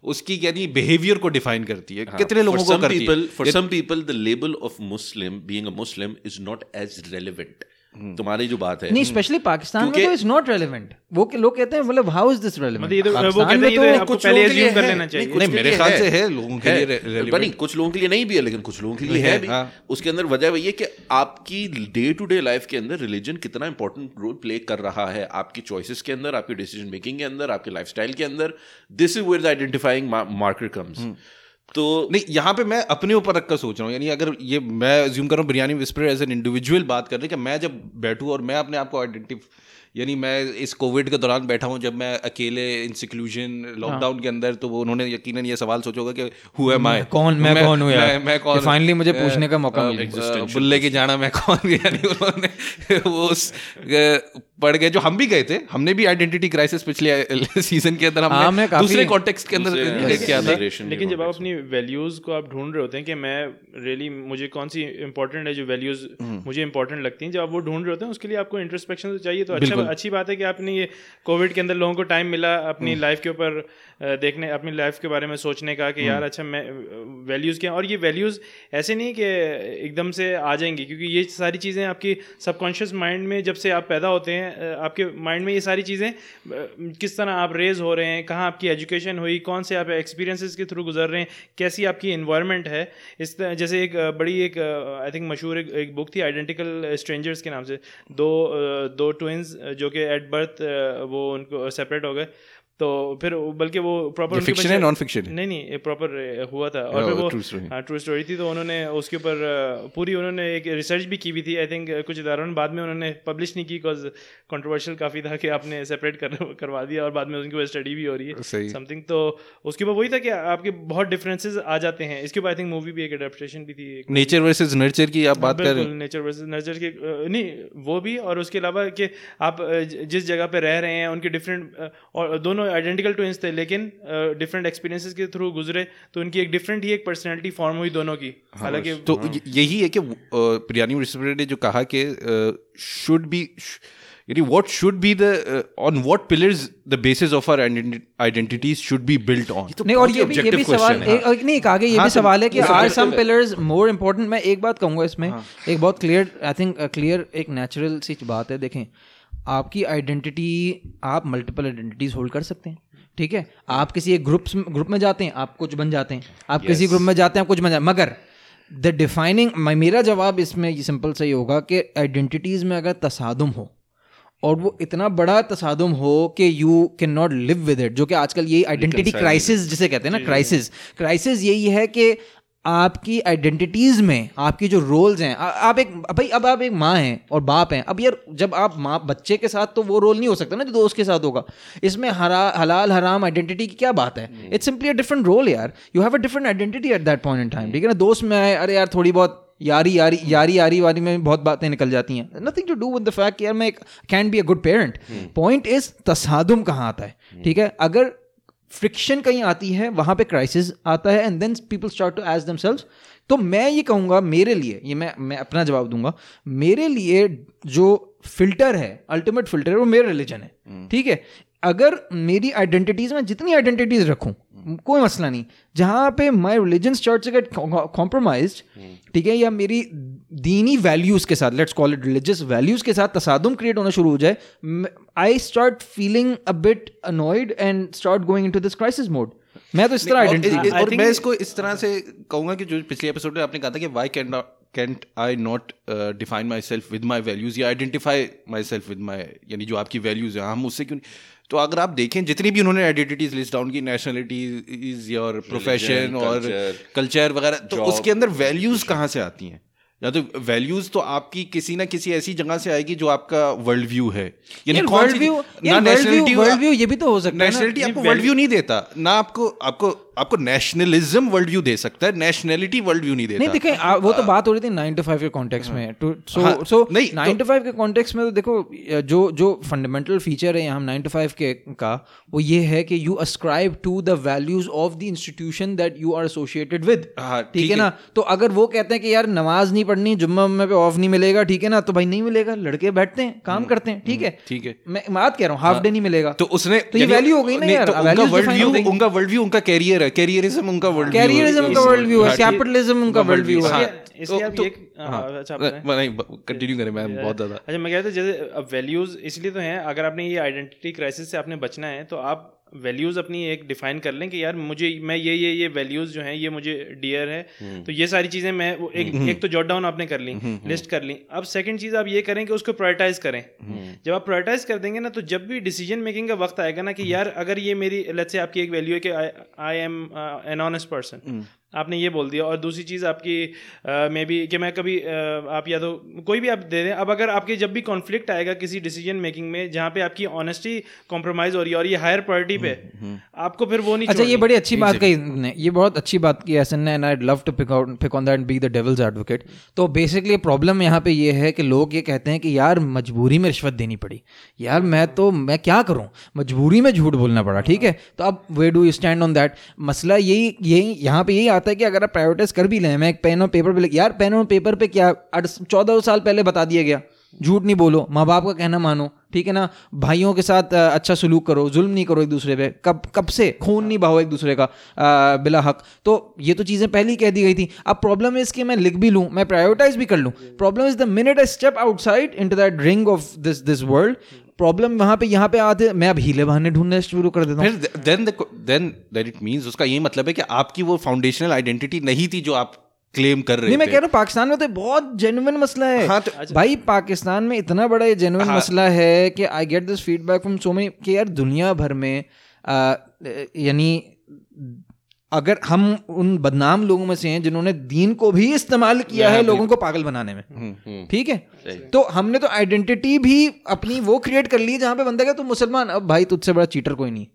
उसकी यानी बिहेवियर को डिफाइन करती है? कितने लोगों को करती है? For some people the label of Muslim being a Muslim is not as relevant तुम्हारी जो बात है। नहीं स्पेशली पाकिस्तान में तो इज़ नॉट रेलेवेंट वो के लोग कहते हैं मतलब हाउ इज़ दिस रेलेवेंट मतलब ये तो वो कहते हैं ये तो आपको पहले assume कर लेना चाहिए। कुछ नहीं, मेरे ख्याल से है, लोगों के लिए रे- relevant। नहीं कुछ लोगों के लिए नहीं भी है लेकिन कुछ लोगों के लिए है भी। हाँ। उसके अंदर वजह वही है कि आपकी डे टू डे लाइफ के अंदर रिलीजन कितना इंपॉर्टेंट रोल प्ले कर रहा है। आपकी चॉइसेस के अंदर आपकी डिसीज़न मेकिंग के अंदर आपके लाइफस्टाइल के अंदर। This is where the identifying marker comes तो नहीं यहाँ पे मैं अपने ऊपर रख कर सोच रहा हूँ यानी अगर ये मैं ज्यूम कर रहा हूँ biryani whisper as an individual बात कर रहे कि मैं जब बैठूँ और मैं अपने आप को आइडेंटिफ यानी मैं इस कोविड के दौरान बैठा हूँ जब मैं अकेले इन सिक्लूजन लॉकडाउन के अंदर तो वो उन्होंने यकीनन ये सवाल सोचा होगा कि हु एम आई कौन मैं कौन हूँ मैं, मैं कौन finally मुझे पूछने का मौका मिला। बुल्ले की जाना मैं कौन? (laughs) यानी उन्होंने वो पढ़ गए जो हम भी गए थे हमने भी आइडेंटिटी क्राइसिस पिछले (laughs) सीज़न के अंदर हाँ, हमने हमने दूसरे कॉन्टेक्स्ट के अंदर किया था। लेकिन जब आप अपनी वैल्यूज़ को आप ढूंढ रहे होते हैं कि मैं रियली really, मुझे कौन सी इंपॉर्टेंट है जो वैल्यूज़ मुझे इंपॉर्टेंट लगती हैं जब आप वो ढूंढ रहे होते हैं उसके लिए आपको इंट्रोस्पेक्शन तो चाहिए तो अच्छा अच्छी बात है कि आपने ये कोविड के अंदर लोगों को टाइम मिला अपनी लाइफ के ऊपर देखने अपनी लाइफ के बारे में सोचने का कि यार अच्छा मैं वैल्यूज़ क्या हैं? और ये वैल्यूज़ ऐसे नहीं कि एकदम से आ जाएँगी क्योंकि ये सारी चीज़ें आपकी सबकॉन्शियस माइंड में जब से आप पैदा होते हैं अ, आपके माइंड में ये सारी चीज़ें किस तरह आप रेज हो रहे हैं कहाँ आपकी एजुकेशन हुई कौन से आप एक्सपीरियंसेस के थ्रू गुजर रहे हैं कैसी आपकी इन्वायरमेंट है? इस तरह जैसे एक बड़ी एक आई थिंक मशहूर एक, एक बुक थी आइडेंटिकल स्ट्रेंजर्स के नाम से। दो दो ट्विंस जो कि एट बर्थ वो उनको सेपरेट हो गए। तो फिर बल्कि वो प्रॉपर फिक्शन है, non-fiction? है? नहीं नहीं प्रॉपर हुआ था। और फिर वो. हाँ ट्रू स्टोरी थी तो उन्होंने उसके ऊपर पूरी उन्होंने एक रिसर्च भी की हुई थी। आई थिंक कुछ इदारों ने बाद में उन्होंने पब्लिश नहीं की बिकॉज़ कंट्रोवर्शियल काफ़ी था कि आपने सेपरेट कर करवा दिया और बाद में उनके ऊपर स्टडी भी हो रही है। समथिंग तो उसके ऊपर वही था कि आपके बहुत डिफरेंसेस आ जाते हैं। इसके ऊपर आई थिंक मूवी भी एक अडेप्टेशन भी थी नेचर वर्सेस नर्चर की आप बात कर रहे हैं। नेचर वर्सेस नर्चर के नहीं वो भी और उसके अलावा कि आप जिस जगह पर रह रहे हैं उनके डिफरेंट और दोनों आइडेंटिकल ट्विंस थे लेकिन डिफरेंट एक्सपीरियंसेस के थ्रू गुजरे तो उनकी एक डिफरेंट ही एक पर्सनैलिटी फॉर्म हुई दोनों की। हालाँकि तो य- यही है कि प्रियानी ने जो कहा कि शुड बी यानी what should be the on what pillars the basis of our identities should be built on नहीं और ये भी ये भी सवाल एक और नहीं एक आगे ये भी सवाल है कि are some pillars more important मैं एक बात कहूँगा इसमें एक बहुत क्लियर आई थिंक क्लियर एक नेचुरल सी बात है। देखें आपकी आइडेंटिटी आप मल्टीपल आइडेंटिटीज होल्ड कर सकते हैं। ठीक है? आप किसी एक ग्रुप ग्रुप में जाते हैं आप कुछ बन जाते हैं। आप yes. किसी ग्रुप में जाते हैं आप कुछ बन जाते हैं। मगर द डिफाइनिंग मेरा जवाब इसमें ये सिंपल सही होगा कि आइडेंटिटीज में अगर तसादुम हो और वो इतना बड़ा तसादुम हो कि you can not live with it जो कि आजकल यही आइडेंटिटी क्राइसिस जिसे कहते हैं ना क्राइसिस क्राइसिस यही है कि आपकी आइडेंटिटीज में आपकी जो रोल्स हैं आ, आप एक भाई अब आप एक माँ हैं और बाप हैं। अब यार जब आप माँ बच्चे के साथ तो वो रोल नहीं हो सकता ना जो दोस्त के साथ होगा। इसमें हरा हलाल हराम आइडेंटिटी की क्या बात है? It's simply a different role यार। You have a different identity at that point in time ठीक है ना? दोस्त में आए अरे यार थोड़ी बहुत यारी यारी यारी यारी वारी में बहुत बातें निकल जाती हैं। Nothing to do with the fact यार मैं can be a good parent point is तसादुम कहाँ आता है? ठीक है? अगर फ्रिक्शन कहीं आती है वहाँ पे क्राइसिस आता है and then people start to as दम तो मैं ये कहूँगा मेरे लिए ये मैं मैं अपना जवाब दूँगा मेरे लिए जो फ़िल्टर है अल्टीमेट फ़िल्टर है वो मेरा रिलीजन है। ठीक है? अगर मेरी आइडेंटिटीज में जितनी आइडेंटिटीज रखूँ कोई मसला नहीं। जहाँ पे माई रिलीजन स्टार्ट से गेट कॉम्प्रोमाइज ठीक है या मेरी दीनी वैल्यूज़ के साथ let's call it religious values के साथ तसादुम क्रिएट होना शुरू हो जाए I start feeling a bit annoyed and start going into this crisis mode मैं तो इस तरह और, आइडेंटिटी और मैं इसको इस तरह से कहूँगा कि जो पिछले एपिसोड में आपने कहा था कि why can can't I not define myself with my values या identify myself with my यानी जो आपकी वैल्यूज़ हैं हम उससे क्यों नहीं तो अगर आप देखें जितनी भी उन्होंने आइडेंटिटीज लिस्ट डाउन की नेशनलिटी इज़ योर प्रोफेशन और कल्चर वगैरह तो उसके अंदर वैल्यूज़ कहाँ से आती हैं? या तो वैल्यूज़ तो आपकी किसी ना किसी ऐसी जगह से आएगी जो आपका वर्ल्ड व्यू है। यानी वर्ल्ड व्यू ना नेशनलिटी वर्ल्ड व्यू ये भी तो हो सकता है नेशनलिटी आपको वर्ल्ड व्यू नहीं देता ना आपको आपको आपको नेशनलिज्म वर्ल्ड व्यू दे सकता है नेशनलिटी वर्ल्ड व्यू नहीं देता। नहीं देखें आ, वो तो बात हो रही थी नाइन टू फाइव के कॉन्टेक्स्ट में तो सो हाँ, सो नहीं, नाइन टू फाइव के कॉन्टेक्स्ट में तो देखो जो जो फंडामेंटल फीचर है यहाँ नाइन टू फाइव के का वो ये है कि you ascribe to the values of the institution that you are associated with हाँ, ठीक है ना? तो अगर वो कहते हैं कि यार नमाज़ नहीं पढ़नी जुम्मा में पे ऑफ़ नहीं मिलेगा ठीक है ना? तो भाई नहीं मिलेगा लड़के बैठते हैं काम करते हैं ठीक है? हम्म, ठीक है। मैं बात कह रहा हूँ हाफ़ डे नहीं मिलेगा। तो उसने तो वैल्यू हो गई ना तो उनका वर्ल्ड व्यू उनका वर्ल्ड व्यू उनका कैरियर है कैरियरिज्म उनका वर्ल्ड व्यू कैरियरिज्म उनका वर्ल्ड व्यू है कैपिटलिज्म उनका वर्ल्ड व्यू है। हाँ, इसलिए तो- आप तो- ये हाँ, अच्छा नहीं कंटिन्यू करें मैं बहुत ज़्यादा अच्छा मैं कह रहा था जैसे अब वैल्यूज़ इसलिए तो हैं अगर आपने ये आइडेंटिटी क्राइसिस से आपने बचना है तो आप वैल्यूज़ अपनी एक डिफाइन कर लें कि यार मुझे मैं ये ये ये वैल्यूज़ जो हैं ये मुझे डियर है। तो ये सारी चीज़ें मैं वो एक एक तो जॉट डाउन आपने कर ली लिस्ट कर ली। अब सेकंड चीज़ आप ये करें कि उसको प्रायोरिटाइज करें। जब आप प्रायोरिटाइज कर देंगे ना तो जब भी डिसीज़न मेकिंग का वक्त आएगा ना कि यार अगर ये मेरी लेट्स से आपकी एक वैल्यू है कि I am an honest person आपने ये बोल दिया। और दूसरी चीज़ आपकी मे बी कि मैं कभी uh, आप या तो कोई भी आप दे दें। अब अगर आपके जब भी कॉन्फ्लिक्ट आएगा किसी डिसीज़न मेकिंग में जहाँ पे आपकी ऑनेस्टी कॉम्प्रोमाइज हो रही है और ये हायर प्रायोरिटी पे आपको फिर वो नहीं अच्छा ये बड़ी अच्छी बात कही ने ये बहुत अच्छी बात की एसन ने and I love to pick out pick on that be the devil's advocate तो बेसिकली प्रॉब्लम यहाँ पे ये है कि लोग ये कहते हैं कि यार मजबूरी में रिश्वत देनी पड़ी। यार मैं तो मैं क्या करूँ? मजबूरी में झूठ बोलना पड़ा ठीक है? तो अब we do stand on that मसला यही यही यहाँ पे यही आता है कि अगर आप प्रायोरिटाइज कर भी लें मैं एक पेन और पेपर पे यार पेन और पेपर पे क्या चौदह साल पहले बता दिया गया। झूठ नहीं बोलो माँ बाप का कहना मानो ठीक है ना? भाइयों के साथ अच्छा सलूक करो जुल्म नहीं करो एक दूसरे पे। कब कब से? खून नहीं बहाओ एक दूसरे का अ, बिला हक। तो ये तो चीज़ें पहले ही कह दी गई थी। अब प्रॉब्लम इज़ कि मैं लिख भी लूँ मैं प्रायोरिटाइज भी कर लूँ। Problem is the minute I step outside into that ring of this this world problem वहाँ पे यहाँ पे आते मैं अब हीले बहाने ढूँढने शुरू कर देता हूँ। Then then that it means उसका ये मतलब है कि आपकी वो फाउंडेशनल आइडेंटिटी नहीं थी जो आप क्लेम कर रहे नहीं मैं कह रहा हूँ पाकिस्तान में तो बहुत जेनुअन मसला है। हाँ, तो- भाई पाकिस्तान में इतना बड़ा ये जेन्युइन मसला है कि I get this feedback from so many कि यार दुनिया भर में यानी अगर हम उन बदनाम लोगों में से हैं जिन्होंने दीन को भी इस्तेमाल किया है लोगों को पागल बनाने में। ठीक है? तो हमने तो आइडेंटिटी भी अपनी वो क्रिएट कर ली जहाँ पे बंदा क्या तो मुसलमान अब भाई तुझसे बड़ा चीटर कोई नहीं।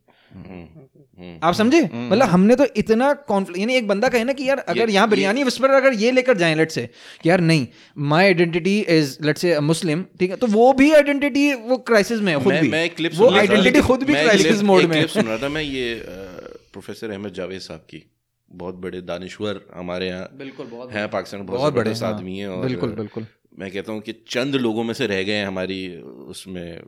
आप समझे? मतलब हमने तो इतना यानी एक बंदा कहे ना कि यार अगर यहाँ बिरयानी विस्पर अगर ये लेकर जाए लेट से कि यार नहीं माय आइडेंटिटी इज़ लेट से मुस्लिम ठीक है? तो वो भी आइडेंटिटी वो क्राइसिस में खुद भी। मैं वो आइडेंटिटी खुद भी क्राइसिस मोड में सुन रहा था। मैं ये प्रोफेसर अहमद जावेद साहब की बहुत बड़े दानिश्वर हमारे यहाँ बिल्कुल बहुत हैं पाकिस्तान बहुत, बहुत बड़े, बड़े हाँ। आदमी हैं और बिल्कुल, बिल्कुल। मैं कहता हूँ कि चंद लोगों में से रह गए हैं हमारी उसमें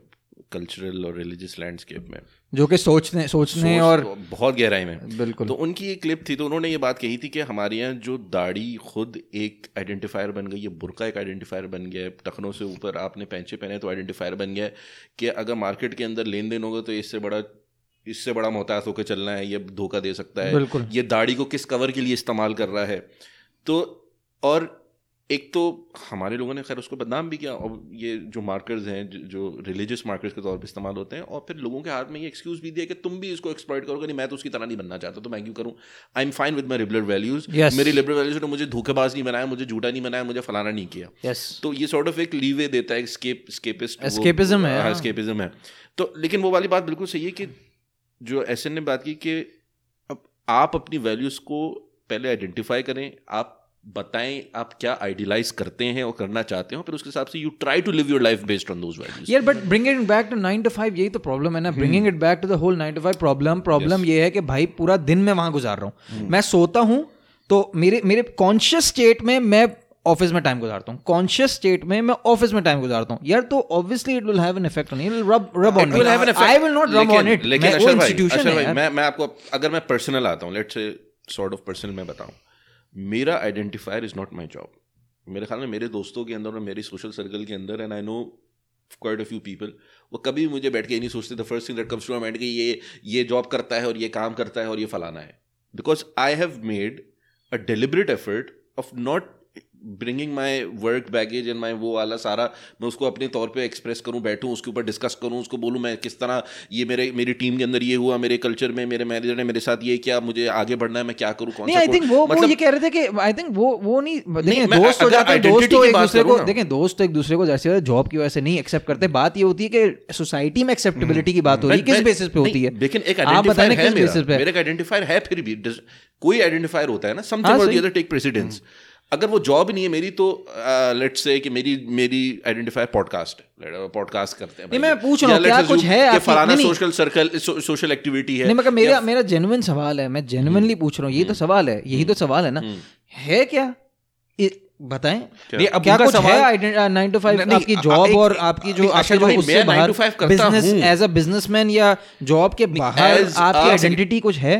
कल्चरल और रिलीजियस लैंडस्केप में जो कि सोचने सोचने सोच और बहुत गहराई में बिल्कुल। तो उनकी एक क्लिप थी तो उन्होंने ये बात कही थी कि हमारे यहाँ जो दाढ़ी खुद एक आइडेंटिफायर बन गई है बुरका एक आइडेंटिफायर बन गया है टखनों से ऊपर आपने पैंचे पहने तो आइडेंटिफायर बन गया है कि अगर मार्केट के अंदर लेन देन होगा तो इससे बड़ा इससे बड़ा मोहताज होकर चलना है ये धोखा दे सकता है। ये दाढ़ी को किस कवर के लिए इस्तेमाल कर रहा है? तो और एक तो हमारे लोगों ने खैर उसको बदनाम भी किया। और ये जो मार्कर्स हैं जो- रिलीजियस मार्कर्स के तौर पे इस्तेमाल होते हैं और फिर लोगों के हाथ में ये एक्सक्यूज भी दिया कि तुम भी इसको एक्सप्लॉइट करोगे नहीं मैं तो उसकी तरह नहीं बनना चाहता तो मैं क्यों करूँ? I am fine with my liberal values Yes. मेरी लिबरल वैल्यूज़ ने मुझे धोखेबाज नहीं बनाया मुझे झूठा नहीं बनाया मुझे फलाना नहीं किया। यस तो ये सॉर्ट ऑफ़ एक लीवे देता है है, हाँ। स्केपिज्म है। तो लेकिन वो वाली बात बिल्कुल सही है कि जो एसएन ने बात की कि अब आप अपनी वैल्यूज़ को पहले आइडेंटिफाई करें आप बताएँ आप क्या आइडियलाइज करते हैं और करना चाहते हो फिर उसके हिसाब से you try to live your life based on those values यार but bringing it back to nine to five यही तो प्रॉब्लम है ना। Bringing it back to the whole nine to five problem problem ये है कि भाई पूरा दिन मैं वहाँ गुजार रहा हूँ। मैं सोता हूँ तो मेरे मेरे कॉन्शियस स्टेट में मैं ऑफ़िस में टाइम गुजारता हूँ। कॉन्शियस स्टेट में मैं ऑफ़िस में टाइम गुजारता हूँ। यार तो obviously it will have an effect on it rub rub on I will not rub on it लेकिन अशर भाई अशर भाई मैं मैं आपको अगर मैं पर्सनल आता हूँ let's say sort of personal मैं बताऊँ। मेरा identifier is not my job मेरे ख्याल में मेरे दोस्तों के अंदर और मेरी सोशल सर्कल के अंदर and I know quite a few people वो कभी मुझे बैठ के नहीं सोचते the first thing that comes to mind कि ये ये जॉब करता है और ये काम करता है और ये फलाना है. Because I have made a deliberate effort of not bringing my work baggage and my वो वाला सारा मैं उसको अपने तौर पे एक्सप्रेस करूँ बैठूं उसके ऊपर डिस्कस करूँ उसको बोलूँ मैं किस तरह ये मेरे मेरी टीम के अंदर ये हुआ मेरे कल्चर में मेरे मैनेजर ने मेरे साथ ये किया मुझे आगे बढ़ना है मैं क्या करूँ कौन आई थिंक वो मतलब, वो ये कह रहे थे कि आई थिंक वो वो नहीं देखें दोस्त हो जाते हैं दोस्त तो एक दूसरे को देखें दोस्त एक दूसरे को जैसे जॉब की वजह से नहीं एक्सेप्ट करते बात ये होती है कि सोसाइटी में एक्सेप्टेबिलिटी की बात हो रही है किस बेसिस पे होती है? लेकिन एक आइडेंटिफायर है मेरा एक आइडेंटिफायर है फिर भी कोई आइडेंटिफायर होता है ना समथिंग और टेक प्रेसिडेंस अगर वो जॉब ही नहीं है मेरी तो लेट्स से कि मेरी मेरी आइडेंटिफाई पॉडकास्ट है। पॉडकास्ट करते हैं नहीं, मैं पूछ रहा हूँ, क्या कुछ है कि फलाना। सोशल सर्कल सोशल एक्टिविटी है नहीं मगर मेरा मेरा जेन्युइन सवाल है मैं जेन्युइनली पूछ रहा हूँ यही तो सवाल है यही तो सवाल है ना। है क्या? बताएँ? नहीं, अब क्या कुछ है नाइन टू फाइव आपकी जॉब और आपकी जो भाई, उससे मैं बाहर to 5 करता बिज़नेस एज अ बिजनेसमैन या जॉब के बाहर आपकी आइडेंटिटी कुछ है?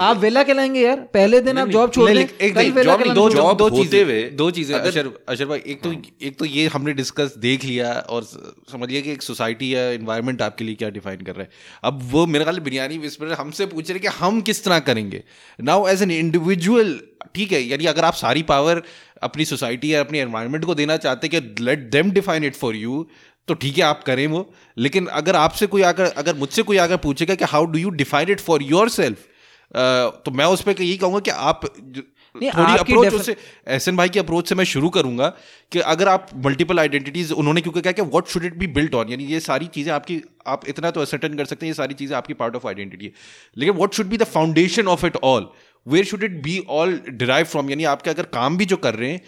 आप वेला कहलाएँगे यार। पहले दिन आप जॉब छोड़ दें कहलाएँगे। दो चीज़ें दो चीज़ें अशर अशर भाई एक तो एक तो ये हमने डिस्कस देख लिया और समझिए कि एक सोसाइटी या एनवायरनमेंट आपके लिए क्या डिफाइन कर रहा है। अब वो मेरे ख्याल बिरयानी विस्पर हमसे पूछ रहे कि हम किस तरह करेंगे। नाउ एज एन इंडिविजुअल ठीक है यानी अगर आप सारी पावर अपनी सोसाइटी या अपनी एनवायरनमेंट को देना चाहते कि let them define it for you तो ठीक है, आप करें वो। लेकिन अगर आपसे कोई आकर, अगर मुझसे कोई आकर पूछेगा कि how do you define it for yourself तो मैं उस पर यही कहूँगा कि आप नहीं, थोड़ी अप्रोच एहसन भाई की अप्रोच से मैं शुरू करूँगा कि अगर आप मल्टीपल आइडेंटिटीज उन्होंने क्योंकि कहा कि what should it be built on यानी ये सारी चीज़ें आपकी आप इतना तो असर्टन कर सकते हैं ये सारी चीज़ें आपकी पार्ट ऑफ़ आइडेंटिटी है। लेकिन what should be the foundation of it all where should it be all derive from यानी आपके अगर काम भी जो कर रहे हैं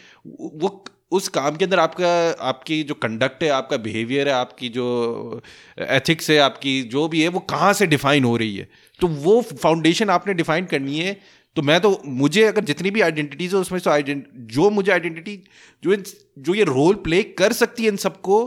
वो उस काम के अंदर आपका आपकी जो कंडक्ट है आपका बिहेवियर है आपकी जो एथिक्स है आपकी जो भी है वो कहाँ से डिफाइन हो रही है? तो वो फाउंडेशन आपने डिफाइन करनी है तो मैं तो मुझे अगर जितनी भी आइडेंटिटीज है उसमें से आइडेंट जो मुझे आइडेंटिटी जो इन जो ये रोल प्ले कर सकती है इन सबको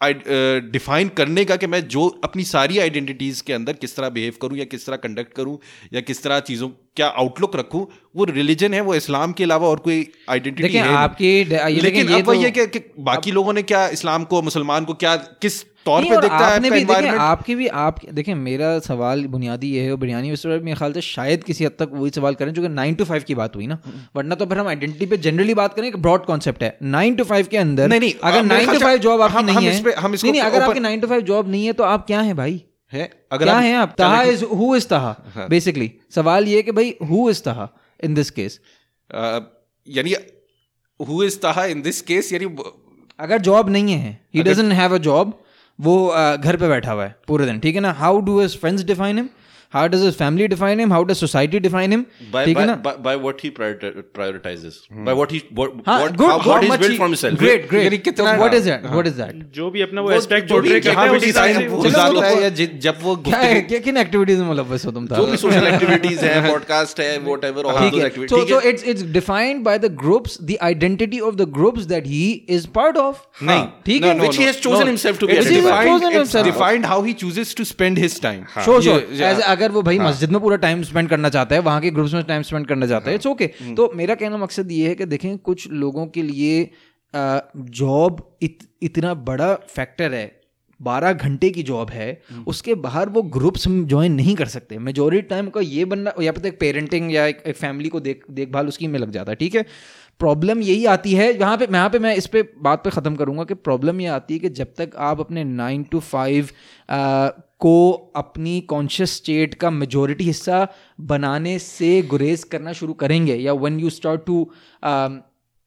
डिफाइन करने का कि मैं जो अपनी सारी आइडेंटिटीज के अंदर किस तरह बिहेव करूँ या किस तरह कंडक्ट करूँ या किस तरह चीज़ों क्या आउटलुक रखूँ वो रिलीजन है वो इस्लाम के अलावा और कोई आइडेंटिटी है आपकी लेकिन ये अब तो- है कि, कि बाकी लोगों ने क्या इस्लाम को मुसलमान को क्या किस तौर पे देखता है भी देखें आपके भी आप देखें मेरा सवाल बुनियादी ये है और बिरयानी पर मेरे ख्याल से शायद किसी हद तक वही सवाल करें जो कि नाइन टू फाइव की बात हुई ना। वरना तो फिर हम आइडेंटिटी पे जनरली बात करें एक ब्रॉड कॉन्सेप्ट है। नाइन टू फाइव के अंदर नहीं, नहीं, अगर नाइन टू फाइव जॉब आपकी नहीं है हम नहीं अगर आपकी नाइन टू फाइव जॉब नहीं है तो आप क्या हैं भाई? है अगर क्या हैं आप? Taha is who is Taha basically सवाल ये कि भाई who is Taha in this case यानी who is Taha in this case यानी अगर जॉब नहीं है he doesn't have a job वो घर पे बैठा हुआ है पूरे दिन, ठीक है ना? How do his friends define him how does his family define him how does society define him by ठीक है by, ना by, by what he priorita- prioritizes by what he what, हाँ, what, good, how, how what he's much built he- for himself Great, great. यानी कितना- So what is that? What is that? जो भी अपना वो वो एस्पेक्ट जो भी पोर्ट्रे जहाँ करते भी हैं उसी design तरह से वो वो- गुजारता चलो, है वो- या जि- जब वो क्या है क्या किन एक्टिविटीज़ में मुलव्वस हो तुम जो भी सोशल एक्टिविटीज़ है पॉडकास्ट है वट एवर ऑल ठीक दोस है activities so so it's it's defined by the groups the identity of the groups that he is part of नहीं ठीक no, है no, which no, he has chosen no. himself to be It's identified. defined- Chosen it's himself. defined how he chooses to spend his time. Sure sure ये- ये- एज अगर वो भाई मस्जिद में पूरा टाइम स्पेंड करना चाहता है वहाँ के ग्रुप्स में टाइम स्पेंड करना चाहता है इट्स ओके तो मेरा कहना मकसद ये है कि देखें कुछ लोगों के लिए जॉब इत, इतना बड़ा फैक्टर है बारह घंटे की जॉब है उसके बाहर वो ग्रुप्स ज्वाइन नहीं कर सकते। मेजोरिटी टाइम का ये बनना या पता एक पेरेंटिंग या एक, एक फैमिली को देख देखभाल उसकी में लग जाता है ठीक है? प्रॉब्लम यही आती है यहाँ पे यहाँ पे मैं इस पे बात पे ख़त्म करूँगा कि प्रॉब्लम ये आती है कि जब तक आप अपने नाइन टू फाइव को अपनी कॉन्शियस स्टेट का मेजोरिटी हिस्सा बनाने से गुरेज करना शुरू करेंगे या when you start to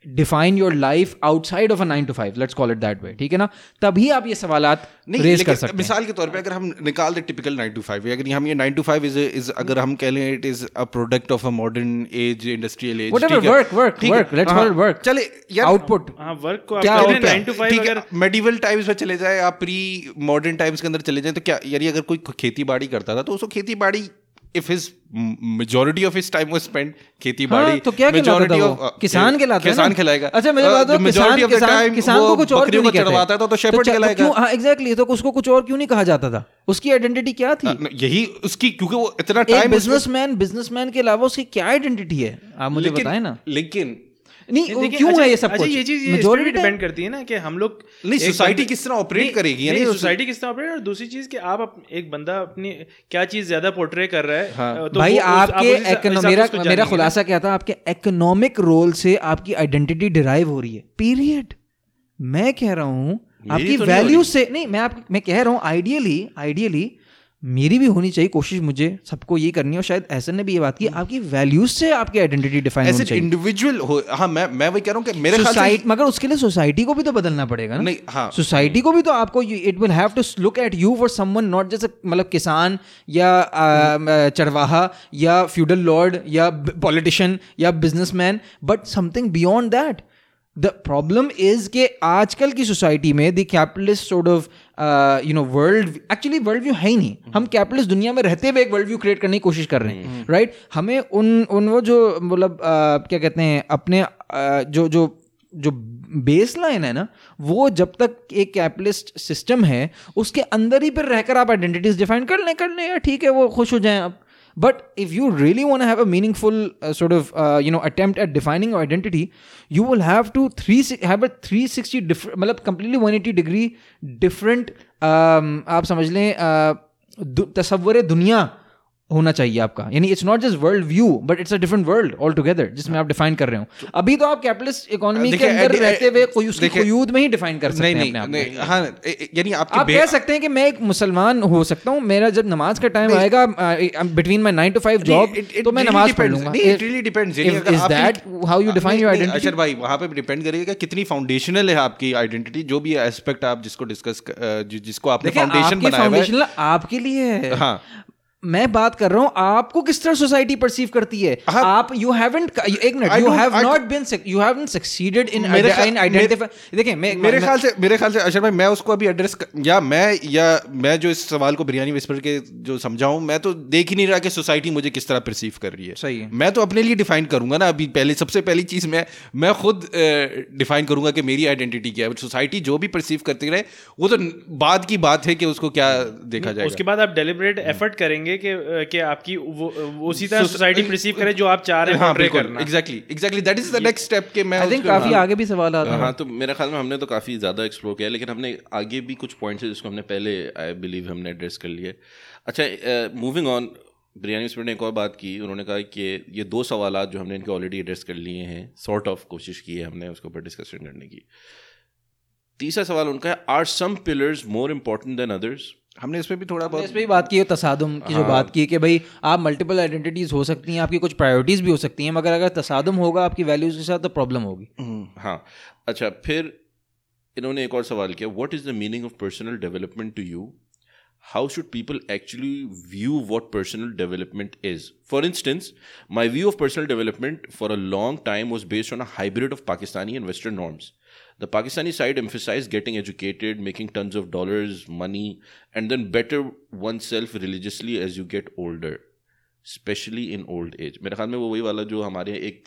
define your life outside of a nine to five let's call it that way ठीक है ना? तभी आप ये सवाल नहीं रेज कर सकते मिसाल के तौर पे अगर हम निकाल दे टिपिकल नाइन टू फाइव अगर हम ये nine to five is is अगर हम कह लें it is a product of a modern age industrial age Whatever, work, work, work. Let's call it work. चले यार आउटपुट हाँ वर्क को क्या आप output? नाइन टू फाइव अगर मेडिवल टाइम्स में चले जाए आप प्री मॉडर्न टाइम्स के अंदर चले जाए तो क्या यानी अगर कोई खेती बाड़ी करता था तो उसको खेती बाड़ी if his majority of his time was spent खेती बाड़ी हाँ, तो क्या मेजोरिटी ऑफ़ किसान के लाते किसान खिलाएगा। अच्छा मुझे बात बताओ, किसान किसान किसान को कुछ और क्यों नहीं कहते? था तो शेपर्ड खिलाएगा हाँ क्यों हाँ। एग्जैक्टली तो उसको कुछ और क्यों नहीं कहा जाता था? उसकी आइडेंटिटी क्या थी? यही उसकी क्योंकि वो इतना टाइम बिजनेसमैन बिजनेसमैन के अलावा उसकी क्या आइडेंटिटी है? आप मुझे बताएँ ना। लेकिन नहीं क्यों अच्छा- है ये सब अच्छा, कुछ? ये चीज़ मेजोरिटी डिपेंड करती है ना कि हम लोग नहीं, बंदे- किस तरह नहीं, करेगी, नहीं, सोसाइटी किस तरह ऑपरेट और दूसरी चीज़ कि आप एक बंदा अपनी क्या चीज़ ज़्यादा पोर्ट्रे कर रहा है तो भाई आपके मेरा मेरा खुलासा क्या था? आपके इकोनॉमिक रोल से आपकी आइडेंटिटी डिराइव हो रही है। पीरियड मैं कह रहा हूँ आपकी तो हो वैल्यू से नहीं मैं आप मैं कह रहा हूँ आइडियली आइडियली मेरी भी होनी चाहिए कोशिश मुझे सबको ये करनी है। और शायद ऐसा ने भी ये बात की आपकी वैल्यूज़ से आपकी आइडेंटिटी डिफाइन होनी चाहिए। इंडिविजुअल हो हाँ मैं मैं वही कह रहा हूँ कि मेरे सोसाइटी मगर उसके लिए सोसाइटी को भी तो बदलना पड़ेगा ना। नहीं, हाँ। सोसाइटी को भी तो आपको it will have to look at you for someone not जैसे मतलब किसान या आ, चरवाहा या फ्यूडल लॉर्ड या पॉलिटिशियन या businessman but something beyond that the problem is कि आजकल की सोसाइटी में the capitalist sort of you know world actually world view है ही नहीं। हम कैपिटलिस्ट दुनिया में रहते हुए एक वर्ल्ड व्यू क्रिएट करने की कोशिश कर रहे हैं राइट हमें उन उन वो जो मतलब क्या कहते हैं अपने जो जो जो बेस लाइन है ना वो जब तक एक कैपिटलिस्ट सिस्टम है उसके अंदर ही फिर रहकर आप आइडेंटिटीज डिफाइन कर लें कर लें या ठीक है वो खुश हो जाएँ आप। but if you really want to have a meaningful uh, sort of uh, you know attempt at defining your identity you will have to three have a 360 different मतलब completely 180 degree different um, आप समझ लें uh, दु- तसव्वुर दुनिया होना चाहिए आपका। यानी it's not just world view but it's a different world altogether जिसमें आप डिफाइन कर रहे हो। अभी तो आप कैपिटलिस्ट इकोनॉमी के अंदर रहते हुए कोई उसकी देखिए, खुयूद में ही डिफाइन कर सकते नहीं हैं नहीं अपने नहीं हाँ यानी आप कह सकते हैं कि मैं एक मुसलमान हो सकता हूँ मेरा जब नमाज़ का टाइम आएगा between my nine to five job तो मैं नमाज़ पढ़ लूँगा how you define your Ashar भाई वहाँ पे डिपेंड करेगा कितनी फाउंडेशनल है आपकी आइडेंटिटी जो भी एस्पेक्ट आप जिसको डिस्कस जिसको आपने फाउंडेशन बनाया है। आपके लिए है। हाँ। मैं बात कर रहा हूँ आपको किस तरह सोसाइटी परसीव करती है हाँ। आप यू हैवंट एक minute you have not been you haven't succeeded in in identify देखिए मैं मेरे ख्याल से मेरे ख्याल से अशर भाई मैं उसको अभी एड्रेस या मैं या मैं जो इस सवाल को बिरयानी विस्पर के जो समझाऊं मैं तो देख ही नहीं रहा कि सोसाइटी मुझे किस तरह परसीव कर रही है सही है। मैं तो अपने लिए डिफाइन करूँगा ना अभी पहले सबसे पहली चीज़ मैं मैं खुद डिफाइन करूँगा कि मेरी आइडेंटिटी क्या है सोसाइटी जो भी परसीव करती रहे वो तो बाद की बात है कि उसको क्या देखा जाए उसके बाद आप डेलिबरेट एफर्ट करेंगे कि कि आपकी वो वो उसी तरह सोसाइटी परसीव करे जो आप चाह रहे हैं हाँ बिल्कुल करना। Exactly exactly that is the next step के मैं आई थिंक काफ़ी आगे भी सवाल आता है। हाँ तो मेरे ख्याल में हमने तो काफ़ी ज़्यादा एक्सप्लोर किया लेकिन हमने आगे भी कुछ पॉइंट्स है जिसको हमने पहले आई बिलीव हमने एड्रेस कर लिए। अच्छा मूविंग ऑन बिरयानी स्पिरिट ने एक और बात की उन्होंने कहा कि ये दो सवाल जो हमने इनके ऑलरेडी एड्रेस कर लिए हैं सॉर्ट ऑफ़ कोशिश की है हमने उसके ऊपर डिस्कशन करने की। तीसरा सवाल उनका है are some pillars more important than others हमने इसमें भी थोड़ा बहुत इस भी बात की है तसादम की जो हाँ। बात की कि भाई आप मल्टीपल आइडेंटिटीज हो सकती हैं आपकी कुछ प्रायोरिटीज भी हो सकती हैं मगर अगर तसादम होगा आपकी वैल्यूज़ के साथ तो प्रॉब्लम होगी। हम्म। हाँ। अच्छा फिर इन्होंने एक और सवाल किया what is the meaning of personal development to you how should people actually view what personal development is for instance my view of personal development for a long time was based on hybrid of Pakistani and western norms The Pakistani side emphasized getting educated, making tons of dollars, money, and then better oneself religiously as you get older, especially in old age. मेरे ख्याल में वो वही वाला जो हमारे एक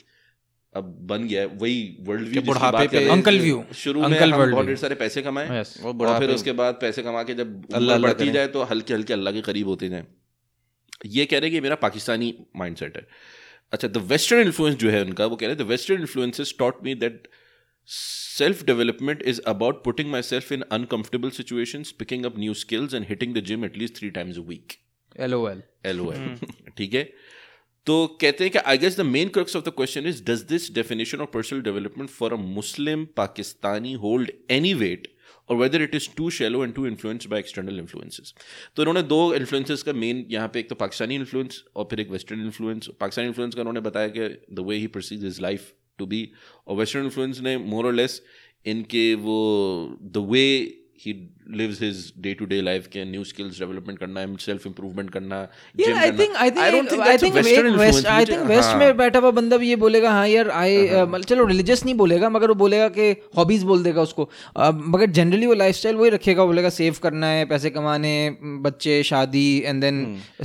अब बन गया वही वर्ल्ड व्यू बुढ़ापे पे Uncle view. शुरू में हम बहुत ढेर सारे पैसे कमाए Yes. और फिर उसके बाद पैसे कमा के जब अल्लाह बढ़ती जाए तो हल्के हल्के अल्लाह के करीब होते जाए ये कह रहे हैं कि मेरा पाकिस्तानी माइंडसेट है अच्छा द वेस्टर्न इन्फ्लुएंस जो है उनका वो कह रहे हैं the western influences taught me that Self development is about putting myself in uncomfortable situations, picking up new skills, and hitting the gym at least three times a week. LOL. LOL. (laughs) ठीक है तो कहते हैं कि I guess the main crux of the question is does this definition of personal development for a Muslim Pakistani hold any weight और whether it is too shallow and too influence by external influences तो इन्होंने दो इन्फ्लुएंसेस का मेन यहाँ पे एक तो पाकिस्तानी इन्फ्लुएंस और फिर एक वेस्टर्न इन्फ्लुएंस पाकिस्तानी इन्फ्लुएंस का उन्होंने बताया कि the way he perceive is life to be और वेस्टर्न इन्फ्लुएंस ने मोर और लेस इनके वो the way he lives his day to day life के new skills development करना है self improvement करना Yeah, gym I करना. think I think I don't think I that's a think Western influence, West I think West हाँ. में बैठा हुआ बंदा भी ये बोलेगा हाँ यार आई चलो रिलीजियस नहीं बोलेगा मगर वो बोलेगा कि हॉबीज बोल देगा उसको मगर जनरली वो लाइफस्टाइल वही रखेगा बोलेगा सेव करना है पैसे कमाने बच्चे शादी and then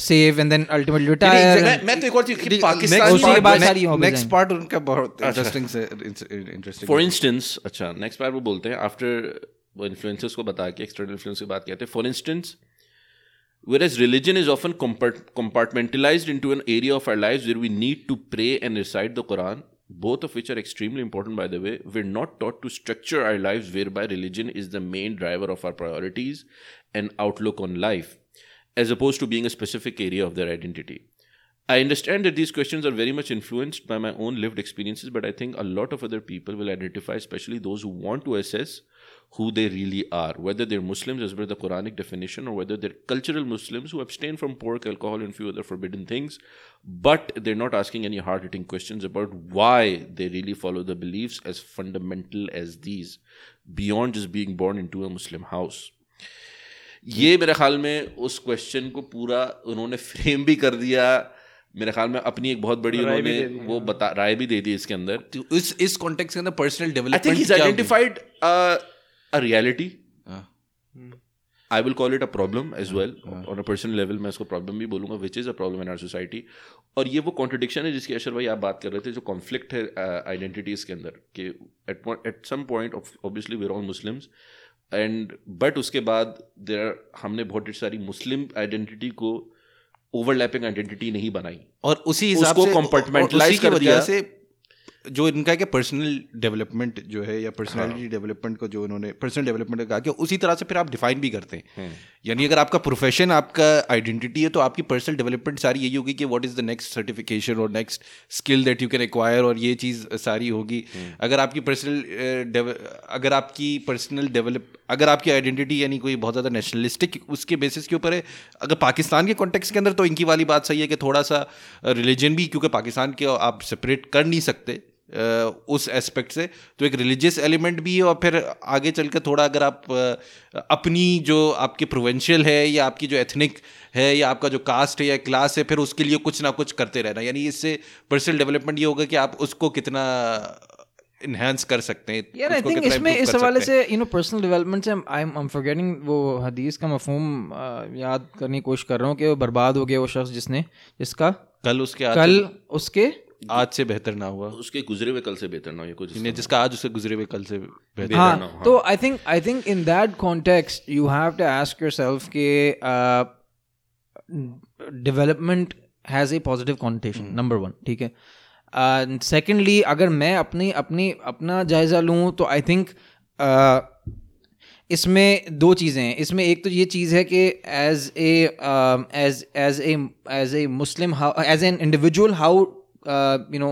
save and then ultimately मैं रिटायर मैं तो एक और चीज़ पाकिस्तान hobbies नेक्स्ट हैं। पार्ट उनका बहुत इंटरेस्टिंग से इंटरेस्टिंग फॉर इंस्टेंस अच्छा नेक्स्ट बार वो बोलते हैं आफ्टर वो इन्फ्लुएंसर्स को बता के एक्सटर्नल इन्फ्लुएंस की बात कहते हैं for instance whereas religion is often compart- compartmentalized into an area of our lives where we need to pray and recite the quran both of which are extremely important by the way we're not taught to structure our lives whereby religion is the main driver of our priorities and outlook on life as opposed to being a specific area of their identity I understand that these questions are very much influenced by my own lived experiences, but I think a lot of other people will identify, especially those who want to assess who they really are, whether they're Muslims as per the Quranic definition, or whether they're cultural Muslims who abstain from pork, alcohol, and few other forbidden things, but they're not asking any hard hitting questions about why they really follow the beliefs as fundamental as these, beyond just being born into a Muslim house. ये मेरे ख्याल में उस क्वेश्चन को पूरा उन्होंने फ्रेम भी कर दिया मेरे ख्याल में अपनी एक बहुत बड़ी राय भी उन्होंने दे दी, वो बता राय भी दे दी इसके अंदर तो इस इस कॉन्टेक्स्ट के अंदर personal I think development he's identified uh, a reality I will call it a problem as well on a personal level मैं इसको प्रॉब्लम भी बोलूँगा which is a problem in our society और ये वो कॉन्ट्रडिक्शन है जिसकी अशर भाई आप बात कर रहे थे जो कॉन्फ्लिक्ट है आइडेंटिटीज uh, के अंदर कि at some point obviously we're all Muslims and but उसके बाद देर हमने बहुत सारी मुस्लिम आइडेंटिटी को ओवरलैपिंग आइडेंटिटी नहीं बनाई। और उसी हिसाब से कंपार्टमेंटलाइज कर दिया। से जो इनका क्या पर्सनल डेवलपमेंट जो है या पर्सनालिटी डेवलपमेंट को जो उन्होंने पर्सनल डेवलपमेंट का कहा कि उसी तरह से फिर आप डिफाइन भी करते हैं। यानी अगर आपका प्रोफेशन आपका आइडेंटिटी है तो आपकी पर्सनल डेवलपमेंट सारी यही होगी कि what is the next certification और next skill that you can acquire और ये चीज़ सारी होगी। अगर आपकी पर्सनल अगर आपकी पर्सनल डेवलप अगर आपकी आइडेंटिटी यानी कोई बहुत ज़्यादा नेशनलिस्टिक उसके बेसिस के ऊपर है अगर पाकिस्तान के कॉन्टेक्स्ट के अंदर तो इनकी वाली बात सही है कि थोड़ा सा रिलीजन भी क्योंकि पाकिस्तान के आप सेपरेट कर नहीं सकते। उस एस्पेक्ट से। तो एक रिलीजियस एलिमेंट भी है और फिर आगे चल के थोड़ा अगर आप अपनी जो आपकी प्रोवेंशियल है या आपकी जो एथनिक है या आपका जो कास्ट है या क्लास है फिर उसके लिए कुछ ना कुछ करते रहना। यानी इससे पर्सनल डेवलपमेंट ये होगा कि आप उसको कितना इन्हेंस कर सकते हैं यार आई थिंक इसमें इस हवाले से यू नो पर्सनल डेवलपमेंट से आई एम फॉरगेटिंग वो हदीस का मफहूम याद करने की कोशिश कर रहा हूँ कि वो बर्बाद हो गया वो शख्स जिसने जिसका कल उसके कल उसके आज से बेहतर ना हुआ। उसके गुजरे हुए कल से बेहतर ना हो ये कुछ। जिसका आज उससे गुजरे हुए कल से बेहतर हाँ ना हो, तो I think I think in that context you have to ask yourself के development has a positive connotation number one ठीक है? सेकेंडली अगर मैं अपनी अपनी अपना जायज़ा लूँ तो आई थिंक इसमें दो चीज़ें हैं। इसमें एक तो ये चीज़ है कि as a as as a as a Muslim as an individual how you know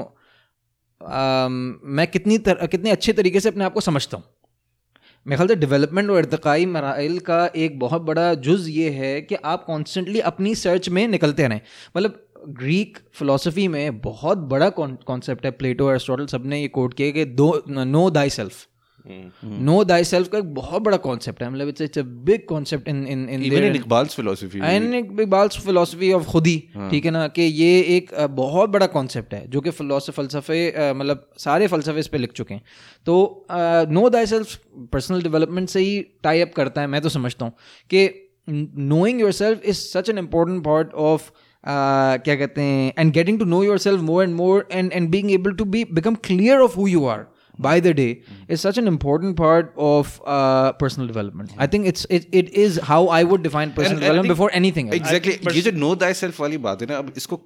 मैं कितनी तर, कितने अच्छे तरीके से अपने आप को समझता हूँ। मेरे ख्याल से डेवलपमेंट और इरतकाई मराइल का एक बहुत बड़ा जुज़ ये है कि आप कॉन्स्टेंटली अपनी सर्च में निकलते रहें। मतलब ग्रीक फिलोसफी में बहुत बड़ा कॉन्सेप्ट है। प्लेटो एरिस्टोटल सबने ये कोट किया कि दो know thy self know thy self का एक बहुत बड़ा कॉन्सेप्ट है मतलब it's it's a big concept in in in even in Iqbal's philosophy and Iqbal's philosophy of खुद ही। ठीक है ना कि ये एक बहुत बड़ा कॉन्सेप्ट है जो कि फिलोसफ फलसफे मतलब सारे फलसफे इस पे लिख चुके हैं। तो know thy self personal development से ही टाई अप करता है मैं तो समझता हूँ कि knowing your self is such an important part of क्या कहते हैं and getting to know your self more and more and and being able to be become clear of who you are by the day is such an important part of uh, personal development. I think it's it, it is how I would define personal And- and I development think- before anything else. Exactly ये जो नो दाई सेल्फ वाली बात है ना अब इसको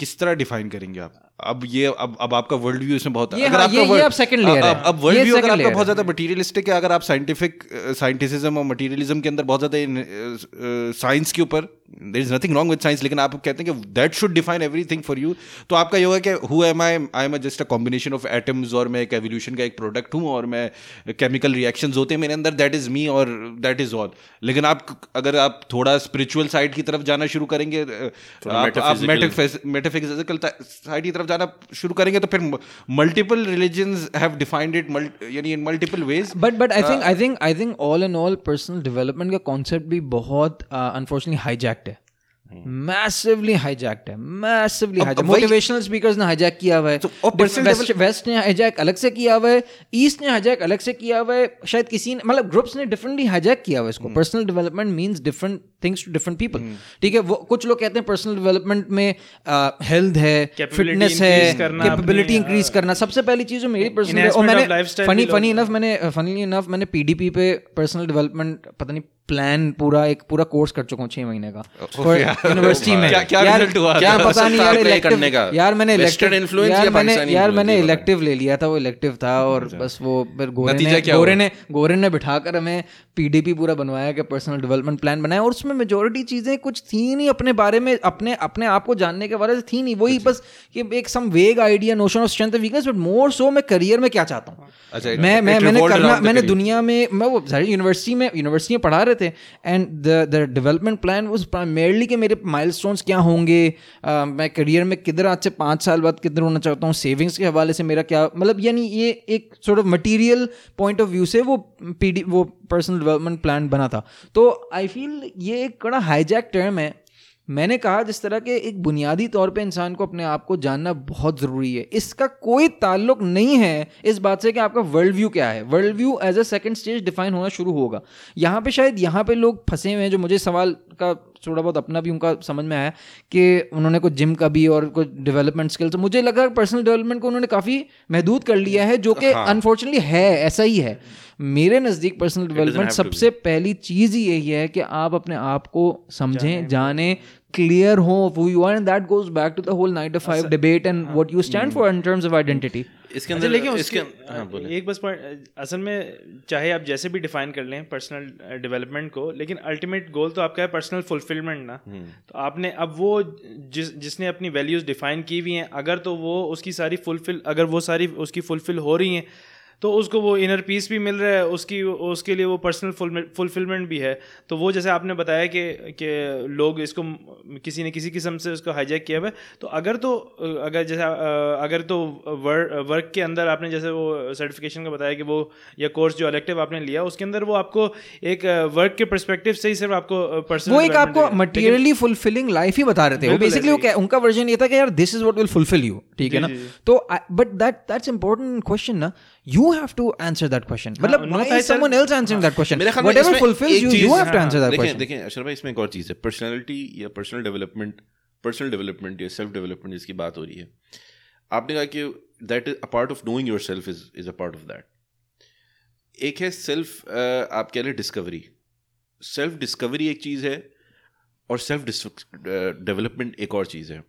किस तरह डिफाइन करेंगे आप अब ये अब अब आपका वर्ल्ड व्यू इसमें बहुत ये अगर हाँ, आपका ये- ये world- अब second layer है। अब- वर्ल्ड व्यू अगर आपका बहुत ज़्यादा मटीरियलिस्टिक है अगर आप साइंटिफिक साइंटिसिज्म और मटीरियलिज्म के अंदर बहुत ज़्यादा साइंस के ऊपर there is nothing wrong with science लेकिन आप कहते हैं कि that should define everything for you तो आपका ये होगा कि who am I I am just a combination of atoms और मैं एक एवोल्यूशन का एक प्रोडक्ट हूँ और मैं केमिकल रिएक्शंस होते हैं मेरे अंदर दैट इज़ मी और दैट इज़ ऑल लेकिन आप अगर आप थोड़ा स्पिरिचुअल साइड की तरफ़ जाना शुरू करेंगे आप मेटाफिजिकल साइड की तरफ़ जाना शुरू करेंगे तो फिर multiple religions have defined it यानी in multiple ways but but I think I think I think all in all personal development का कॉन्सेप्ट भी बहुत अनफॉर्चुनेटली हाईजैक्ड है. मैसिवली हाईजैक्ड है. मैसिवली हाईजैक मोटिवेशनल स्पीकर्स ने हाईजैक किया हुआ है. वेस्ट वेस्ट ने हाईजैक अलग से किया हुआ है. ईस्ट ने हाईजैक अलग से किया हुआ है. शायद किसी ने मतलब ग्रुप्स ने डिफरेंटली हाईजैक किया हुआ है इसको. Personal development means different things to different people ठीक है वो कुछ लोग कहते हैं पर्सनल डेवलपमेंट में हेल्थ है फिटनेस है कैपेबिलिटी इंक्रीज करना। सबसे पहली चीज़ जो मेरी पर्सनल और मैंने फनी फनी इनफ मैंने फनी इनफ मैंने पीडीपी पे पर्सनल डेवलपमेंट पता नहीं प्लान पूरा एक पूरा कोर्स कर चुका हूँ छह महीने का। यूनिवर्सिटी में। क्या- क्या हुआ? क्या पता नहीं यार apply elective- करने का? यार मैंने elective- यार मैंने यार मैंने इलेक्टिव ले लिया था वो इलेक्टिव था और बस वो फिर गोरे ने गोरे ने गोरे ने बिठाकर हमें पीडीपी पूरा बनवाया कि पर्सनल डेवलपमेंट प्लान बनाया और उसमें मेजोरिटी चीज़ें कुछ थी नहीं अपने बारे में अपने अपने आप को जानने के बारे में थी नहीं। वही बस कि एक some vague idea notion of strength weakness but more so मैं करियर में क्या चाहता हूँ। अच्छा, मैं मैं मैंने करना मैंने दुनिया में मैं वो सारी यूनिवर्सिटी में यूनिवर्सिटी में पढ़ा रहे थे and the the development plan was primarily कि मेरे माइलस्टोन्स क्या होंगे मैं करियर में किधर आज से पाँच साल बाद किधर होना चाहता हूँ सेविंग्स के हवाले से मेरा क्या मतलब यानी ये एक sort of material point of view से वो पीडी वो पर्सनल डेवलपमेंट प्लान बना था। तो आई फील ये एक बड़ा हाईजैक टर्म है। मैंने कहा जिस तरह के एक बुनियादी तौर पे इंसान को अपने आप को जानना बहुत ज़रूरी है। इसका कोई ताल्लुक नहीं है इस बात से कि आपका वर्ल्ड व्यू क्या है। World view as a second stage define होना शुरू होगा। यहाँ पे शायद यहाँ पे लोग फंसे हुए हैं जो मुझे सवाल का थोड़ा बहुत अपना भी उनका समझ में आया कि उन्होंने कुछ जिम का भी और कुछ डेवलपमेंट स्किल्स मुझे लगा पर्सनल डेवलपमेंट को उन्होंने काफ़ी महदूद कर लिया है जो कि अनफॉर्चुनेटली है ऐसा ही है। मेरे नज़दीक पर्सनल डेवलपमेंट. सबसे पहली चीज़ ही यही है कि आप अपने आप को समझें जाने क्लियर हो you are and that goes back to the whole 9 to 5 debate and what you stand for in terms of identity इसके अच्छा अंदर लेकिन इसके उसके हाँ एक बस पॉइंट असल में चाहे आप जैसे भी डिफाइन कर लें पर्सनल डेवलपमेंट को लेकिन अल्टीमेट गोल तो आपका है पर्सनल फुलफिलमेंट ना। तो आपने अब वो जिस जिसने अपनी वैल्यूज़ डिफाइन की हुई हैं अगर तो वो उसकी सारी फुलफिल अगर वो सारी उसकी फुलफिल हो रही हैं तो उसको वो इनर पीस भी मिल रहा है उसकी उसके लिए वो पर्सनल फुलफिलमेंट भी है। तो वो जैसे आपने बताया कि कि लोग इसको किसी ने किसी किस्म से उसको हाईजैक किया हुआ है। तो अगर तो अगर जैसे अगर तो वर्क वर्क के अंदर आपने जैसे वो सर्टिफिकेशन का बताया कि वो या कोर्स जो अलेक्टिव आपने लिया उसके अंदर वो आपको एक वर्क के परस्पेक्टिव से ही सिर्फ़ आपको पर्सनल वो एक आपको मटेरियली फुलफिलिंग लाइफ ही बता रहे थे। वो बेसिकली वो क्या उनका वर्जन ये था कि यार this is what will fulfil you ठीक है ना? तो but that that's important question ना। You have to answer that question मतलब no, why I is someone else answering that question मेरे ख्याल में व्हाटएवर इसमें फुलफिल्स एक यू चीज- you have to answer that देखें क्वेश्चन देखें अशर भाई इसमें एक और चीज़ है पर्सनैलिटी या पर्सनल डेवलपमेंट पर्सनल डेवलपमेंट या सेल्फ डेवलपमेंट जिसकी बात हो रही है। आपने कहा कि that is a part of knowing your self is is a part of that एक है सेल्फ आप कह लें डिस्कवरी सेल्फ डिस्कवरी एक चीज़ है और सेल्फ डेवलपमेंट एक और चीज़ है।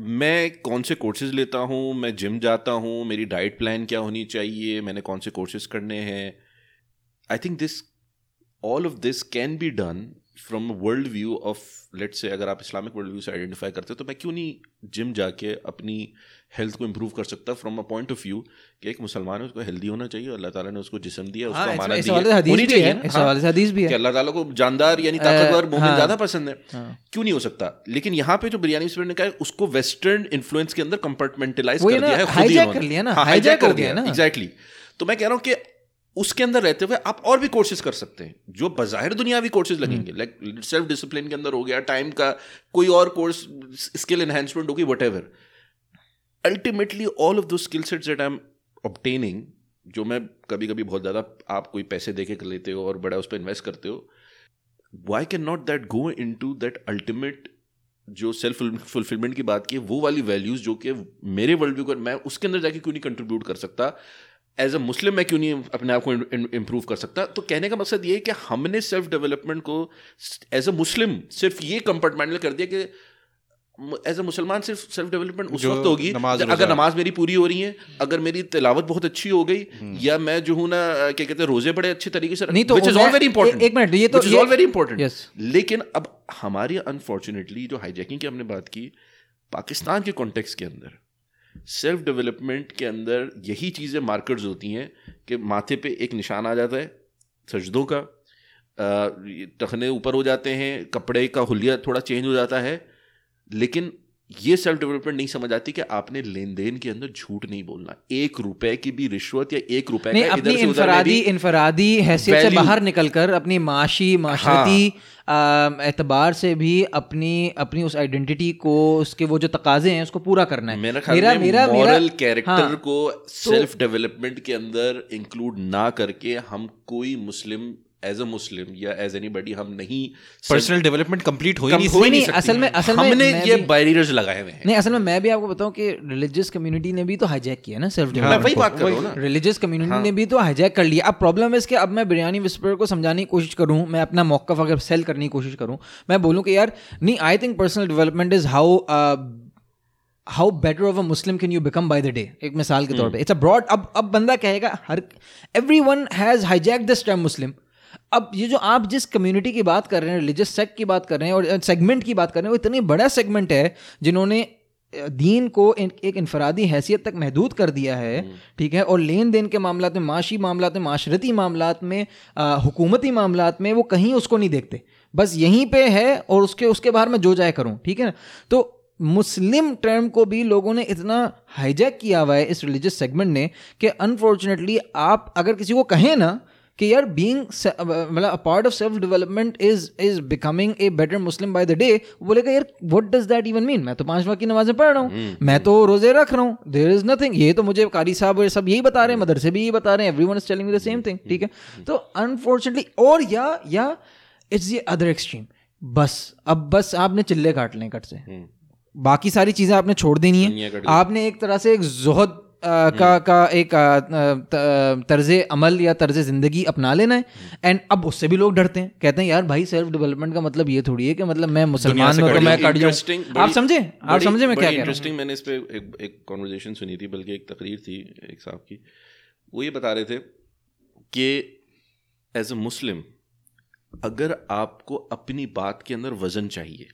मैं कौन से कोर्सेज लेता हूँ? मैं जिम जाता हूँ। मेरी डाइट प्लान क्या होनी चाहिए? मैंने कौन से कोर्सेज करने हैं? I think this all of this can be done from world view of let's say अगर आप इस्लामिक वर्ल्ड व्यू से आइडेंटिफाई करते हो तो मैं क्यों नहीं जिम जाके अपनी हेल्थ को इंप्रूव कर सकता from a point of view कि एक मुसलमान है उसको हेल्दी होना चाहिए अल्लाह ताला ने उसको जिस्म दिया उसको हाँ, अमानत इस दी हवाले से है हदीस भी चाहिए है, इस हाँ, हवाले से हदीस भी है। कि अल्लाह ताला को जानदार यानी ताकतवर मोमिन हाँ। ज़्यादा पसंद है। क्यों नहीं हो सकता? लेकिन यहाँ पे जो बिरयानी स्पिरिट ने कहा है, उसको वेस्टर्न इन्फ्लुएंस के अंदर कंपार्टमेंटलाइज कर दिया है ही उन्होंने। कर लिया ना, हाँ, दिया दिया ना। एग्जैक्टली तो मैं कह रहा हूँ कि उसके अंदर रहते हुए आप और भी कोर्सेज कर सकते हैं जो बाहर दुनियावी कोर्सेज लगेंगे लाइक सेल्फ डिसिप्लिन के अंदर हो गया टाइम का कोई और कोर्स स्किल एनहेंसमेंट होगी whatever ultimately all of those skill sets that I am जो मैं कभी कभी बहुत ज़्यादा आप कोई पैसे दे के कर लेते हो और बड़ा उस पर इन्वेस्ट करते हो why can not that go into that ultimate जो सेल्फ फुलफिलमेंट की बात की वो वाली वैल्यूज़ जो कि मेरे वर्ल्ड व्यू को, मैं उसके अंदर जाके क्यों नहीं कंट्रीब्यूट कर सकता? एज अ मुस्लिम मैं क्यों नहीं अपने आप को इम्प्रूव कर सकता? तो कहने का मकसद ये है कि हमने सेल्फ डेवलपमेंट को एज अ मुस्लिम सिर्फ़ ये कंपार्टमेंटल कर दिया कि एज अ मुसलमान सिर्फ़ सेल्फ डेवलपमेंट उस वक्त होगी। नमाज़, अगर नमाज़ मेरी पूरी हो रही है अगर मेरी तिलावत बहुत अच्छी हो गई या मैं जो हूँ ना क्या कहते हैं रोज़े बड़े अच्छे तरीके से नहीं तो all very important ए- एक मिनट, ये तो- all very important Yes. लेकिन अब हमारी अनफॉर्चुनेटली जो हाईजैकिंग की हमने बात की पाकिस्तान के कॉन्टेक्स्ट के अंदर सेल्फ डेवलपमेंट के अंदर यही चीज़ें मार्कर्स होती हैं कि माथे पे एक निशान आ जाता है सजदों का टखने ऊपर हो जाते हैं कपड़े का हुलिया थोड़ा चेंज हो जाता है लेकिन ये सेल्फ डेवलपमेंट नहीं समझ आती कि आपने लेन देन के अंदर झूठ नहीं बोलना। एक रुपए की भी रिश्वत या एक रुपए का अपनी इनफरादी इनफरादी हैसियत से बाहर निकलकर अपनी माशी माशरती अम, एतबार से भी अपनी अपनी उस आइडेंटिटी को उसके वो जो तकाजे हैं उसको पूरा करना है। मेरा ख्याल में मेरा मॉरल कैरेक्टर हाँ, को सेल्फ डेवलपमेंट के अंदर इंक्लूड ना करके हम कोई मुस्लिम एज अ मुस्लिम या एज एनीबॉडी हम नहीं पर्सनल डेवलपमेंट कंप्लीट हो ही नहीं नहीं, नहीं सकती। असल में- असल में हमने ये बैरियर्स लगाए हुए हैं। नहीं असल में मैं भी आपको बताऊँ कि रिलीजियस कम्युनिटी ने भी तो हाईजैक किया ना सेल्फ मैं वही बात कर रहा हूँ ना। रिलीजियस कम्युनिटी ने भी तो हाईजैक कर लिया। अब प्रॉब्लम इसके अब मैं बिरयानी विस्पर को समझाने की कोशिश करूँ मैं अपना मौकफ अगर सेल करने की कोशिश करूँ मैं बोलूँ कि यार नहीं I think personal development is how how better of a Muslim can you become by the day एक मिसाल के तौर पे। इट्स अ ब्रॉड अब अब बंदा कहेगा हर everyone has hijack this term Muslim अब ये जो आप जिस कम्युनिटी की बात कर रहे हैं रिलीजियस सेक्ट की बात कर रहे हैं और सेगमेंट की बात कर रहे हैं वो इतनी बड़ा सेगमेंट है जिन्होंने दीन को एक इनफरादी हैसियत तक महदूद कर दिया है ठीक है? और लेन देन के मामला में माशी मामला में माशरती मामला में हुकूमती मामला में वो कहीं उसको नहीं देखते। बस यहीं पे है और उसके उसके बाहर मैं जो जाए करूँ ठीक है ना? तो मुस्लिम टर्म को भी लोगों ने इतना हाईजैक किया हुआ है इस रिलीजियस सेगमेंट ने कि अनफॉर्चुनेटली आप अगर किसी को कहें ना कि यार बीइंग मतलब a part of self development is is becoming a better Muslim by the day बोलेगा यार what does that even mean मैं तो पाँच वक्त की नमाजें पढ़ रहा हूँ। mm-hmm. मैं तो रोज़े रख रहा हूँ। देर इज़ नथिंग ये तो मुझे कारी साहब और सब यही बता रहे हैं मदरसे भी यही बता रहे हैं। Everyone is telling the same thing ठीक है? तो अनफॉर्चुनेटली और या या इट्स द अदर एक्सट्रीम बस अब बस आपने चिल्ले काट लें कट से। बाकी सारी चीज़ें आपने छोड़ देनी है। आपने एक तरह से एक जोहद का का एक तर्ज अमल या तर्ज ज़िंदगी अपना लेना है। एंड अब उससे भी लोग डरते हैं। कहते हैं यार भाई सेल्फ डेवलपमेंट का मतलब ये थोड़ी है कि मतलब मैं मुसलमान हूँ तो मैं कट जाऊँ। आप समझे? आप समझे मैं क्या कह रहा हूँ? इंटरेस्टिंग मैंने इस पे एक एक सुनी थी बल्कि एक तकरीर थी एक साहब की। वो ये बता रहे थे कि एज अ मुस्लिम अगर आपको अपनी बात के अंदर वज़न चाहिए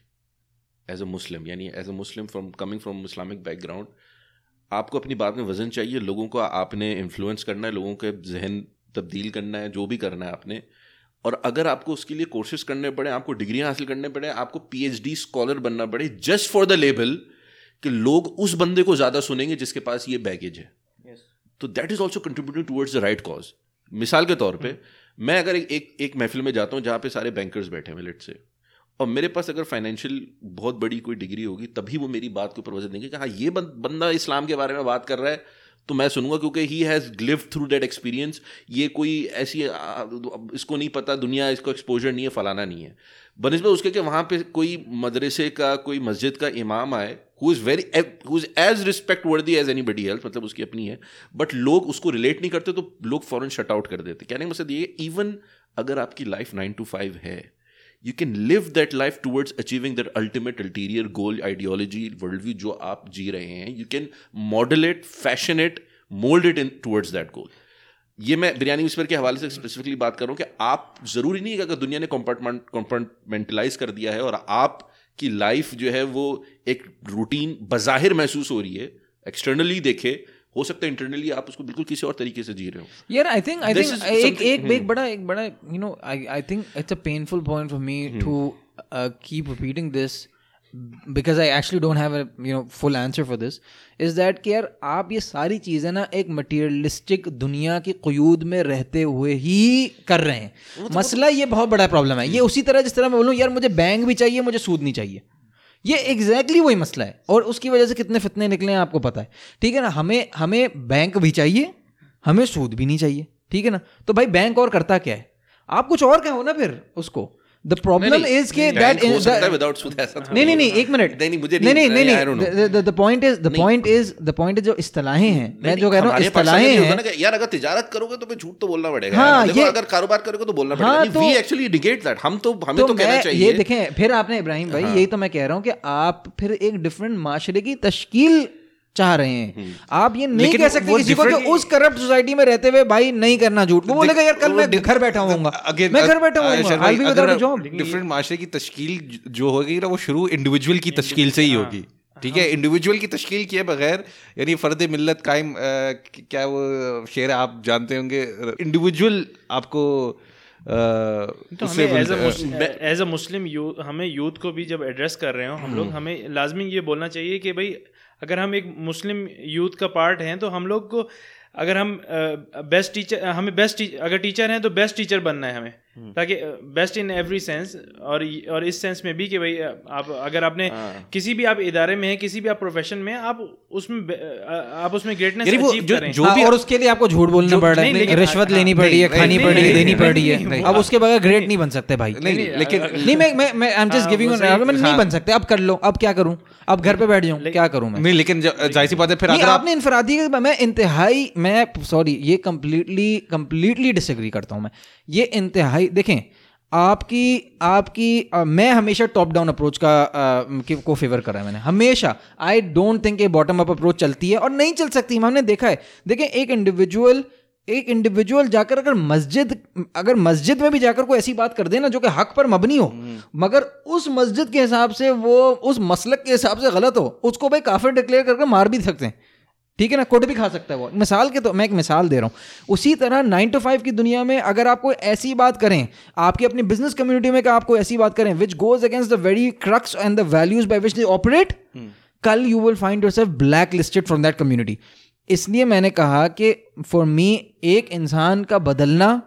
एज अ मुस्लिम यानी as a Muslim from coming from Islamic background आपको अपनी बात में वज़न चाहिए लोगों को आपने इन्फ्लुएंस करना है लोगों के जहन तब्दील करना है जो भी करना है आपने। और अगर आपको उसके लिए कोर्सेज करने पड़े आपको डिग्रियाँ हासिल करने पड़े आपको पीएचडी स्कॉलर बनना पड़े जस्ट फॉर द लेबल कि लोग उस बंदे को ज़्यादा सुनेंगे जिसके पास ये बैगेज है। तो that is also contributing towards the right cause मिसाल के तौर पर मैं अगर एक एक, एक महफिल में जाता हूँ जहाँ पे सारे बैंकर्स बैठे हैं लेट से और मेरे पास अगर फाइनेंशियल बहुत बड़ी कोई डिग्री होगी, तभी वो मेरी बात के ऊपर देंगे कि हाँ ये बंदा इस्लाम के बारे में बात कर रहा है तो मैं सुनूँगा क्योंकि he has live through that experience ये कोई ऐसी इसको नहीं पता, दुनिया इसको एक्सपोजर नहीं है, फलाना नहीं है। बनस्बत उसके कि वहाँ पे कोई मदरसे का, कोई मस्जिद का इमाम आए who is very who is as respect worthy as anybody health मतलब उसकी अपनी है बट लोग उसको रिलेट नहीं करते तो लोग फ़ौरन शट आउट कर देते। कहने का मतलब ये इवन अगर आपकी लाइफ नाइन टू फाइव है you can live that life towards achieving that ultimate ulterior goal ideology world view जो आप जी रहे हैं you can model it fashion it mould it in towards that goal ये मैं बिरयानी विस्पर के हवाले से स्पेसिफिकली बात कर कि आप ज़रूरी नहीं है कि अगर दुनिया ने कॉम्पार्टमेंटलाइज कर दिया है और आप की लाइफ जो है वो एक रूटीन बज़ाहिर महसूस हो रही है एक्सटर्नली देखे हो सकता है इंटरनली आप उसको बिल्कुल किसी और तरीके से जी रहे हो। यार आई थिंक आई थिंक एक एक एक बड़ा एक बड़ा you know I I think it's a painful point for me to keep repeating this because I actually don't have you know full answer for this is that कि यार आप ये सारी चीज़ें ना एक मटीरियलिस्टिक दुनिया की कयूद में रहते हुए ही कर रहे हैं। मसला ये बहुत बड़ा प्रॉब्लम है। ये उसी तरह जिस तरह मैं बोलूँ यार मुझे बैंक भी चाहिए मुझे सूद नहीं चाहिए। ये एग्जैक्टली exactly वही मसला है। और उसकी वजह से कितने फितने निकले हैं आपको पता है। ठीक है ना? हमें हमें बैंक भी चाहिए, हमें सूद भी नहीं चाहिए। ठीक है ना? तो भाई बैंक और करता क्या है? आप कुछ और कहो ना फिर उसको। द प्रॉब्लम इज़ के दैट हो सकता है विदाउट सूद ऐसा तो नहीं नहीं नहीं एक मिनट। नहीं नहीं मुझे नहीं नहीं नहीं the point is the point is the point is जो इस्तलाहें हैं मैं जो कह रहा हूँ इस्तलाहें हैं। ना कि यार अगर तिजारत करोगे तो फिर झूठ तो बोलना पड़ेगा। हाँ। देखो अगर कारोबार करोगे तो बोलना हाँ, पड़ेगा वी एक्चुअली निगेट दैट हम तो हमें तो तो कहना चाहिए। ये देखें फिर आपने इब्राहिम भाई यही तो मैं कह रहा हूँ कि आप फिर एक डिफरेंट माशरे की तश्कील चाह रहे हैं। आप ये नहीं कह सकते किसी को कि उस करप्ट सोसाइटी में रहते हुए भाई नहीं करना झूठ। वो बोलेगा यार कल मैं घर बैठा हुआ मैं घर बैठा जॉब डिफरेंट माशरे की तश्कील जो होगी ना वो शुरू इंडिविजुअल की तश्कील से ही होगी। ठीक है? इंडिविजुअल की तश्कील किए बगैर यानी फ़र्द मिल्लत कायम क्या वो शेर आप जानते होंगे? इंडिविजुअल आपको तो हमें as a as a Muslim youth हमें यूथ को भी जब एड्रेस कर रहे हो हम लोग हमें लाजमी ये बोलना चाहिए कि भाई अगर हम एक मुस्लिम यूथ का पार्ट हैं तो हम लोग को अगर हम बेस्ट टीचर हमें बेस्ट अगर टीचर हैं तो बेस्ट टीचर बनना है हमें। ताकि बेस्ट इन एवरी सेंस और और इस सेंस में भी कि भाई आप अगर आपने आ, किसी भी आप इदारे में हैं किसी भी आप प्रोफेशन में आप उसमें आप उसमें ग्रेटनेस अचीव जो- करें। जो भी हाँ, और उसके लिए आपको झूठ बोलना पड़ रहा है रिश्वत हाँ, लेनी पड़ रही है खानी पड़ रही है देनी पड़ रही है अब उसके बगैर ग्रेट नहीं। बन सकते भाई। नहीं लेकिन नहीं मैं मैं मैं आई एम जस्ट हाँ, गिविंग नहीं हाँ। बन सकते अब कर लो अब क्या करूँ? अब घर पे बैठ जाऊँ क्या करूँ मैं? नहीं लेकिन ज़ाहिर सी बात है फिर अगर आपने इनफरादी के मैं इंतहाई मैं सॉरी ये कंप्लीटली कंप्लीटली डिसएग्री करता हूँ मैं। ये इंतहाई देखें आपकी आपकी अ, मैं हमेशा टॉप डाउन अप्रोच का अ, की- फेवर कर रहा है मैंने। हमेशा आई डोंट थिंक ये बॉटम अप अप्रोच चलती है और नहीं चल सकती। हमने देखा है। देखें एक इंडिविजुअल एक इंडिविजुअल जाकर अगर मस्जिद अगर मस्जिद में भी जाकर कोई ऐसी बात कर दे ना जो कि हक पर मबनी हो मगर उस मस्जिद के हिसाब से वो उस मसलक के हिसाब से गलत हो उसको भाई काफिर डिक्लेयर करके मार भी सकते हैं। ठीक है ना? कुट भी खा सकता है वो। मिसाल के तो मैं एक मिसाल दे रहा हूँ। उसी तरह नाइन टू फाइव की दुनिया में अगर आप कोई ऐसी बात करें आपकी अपनी बिज़नेस कम्युनिटी में कि आप कोई ऐसी बात करें which goes against the very crux and the values by which they operate कल you will find your self blacklisted from that community इसलिए मैंने कहा कि फॉर मी एक इंसान का बदलना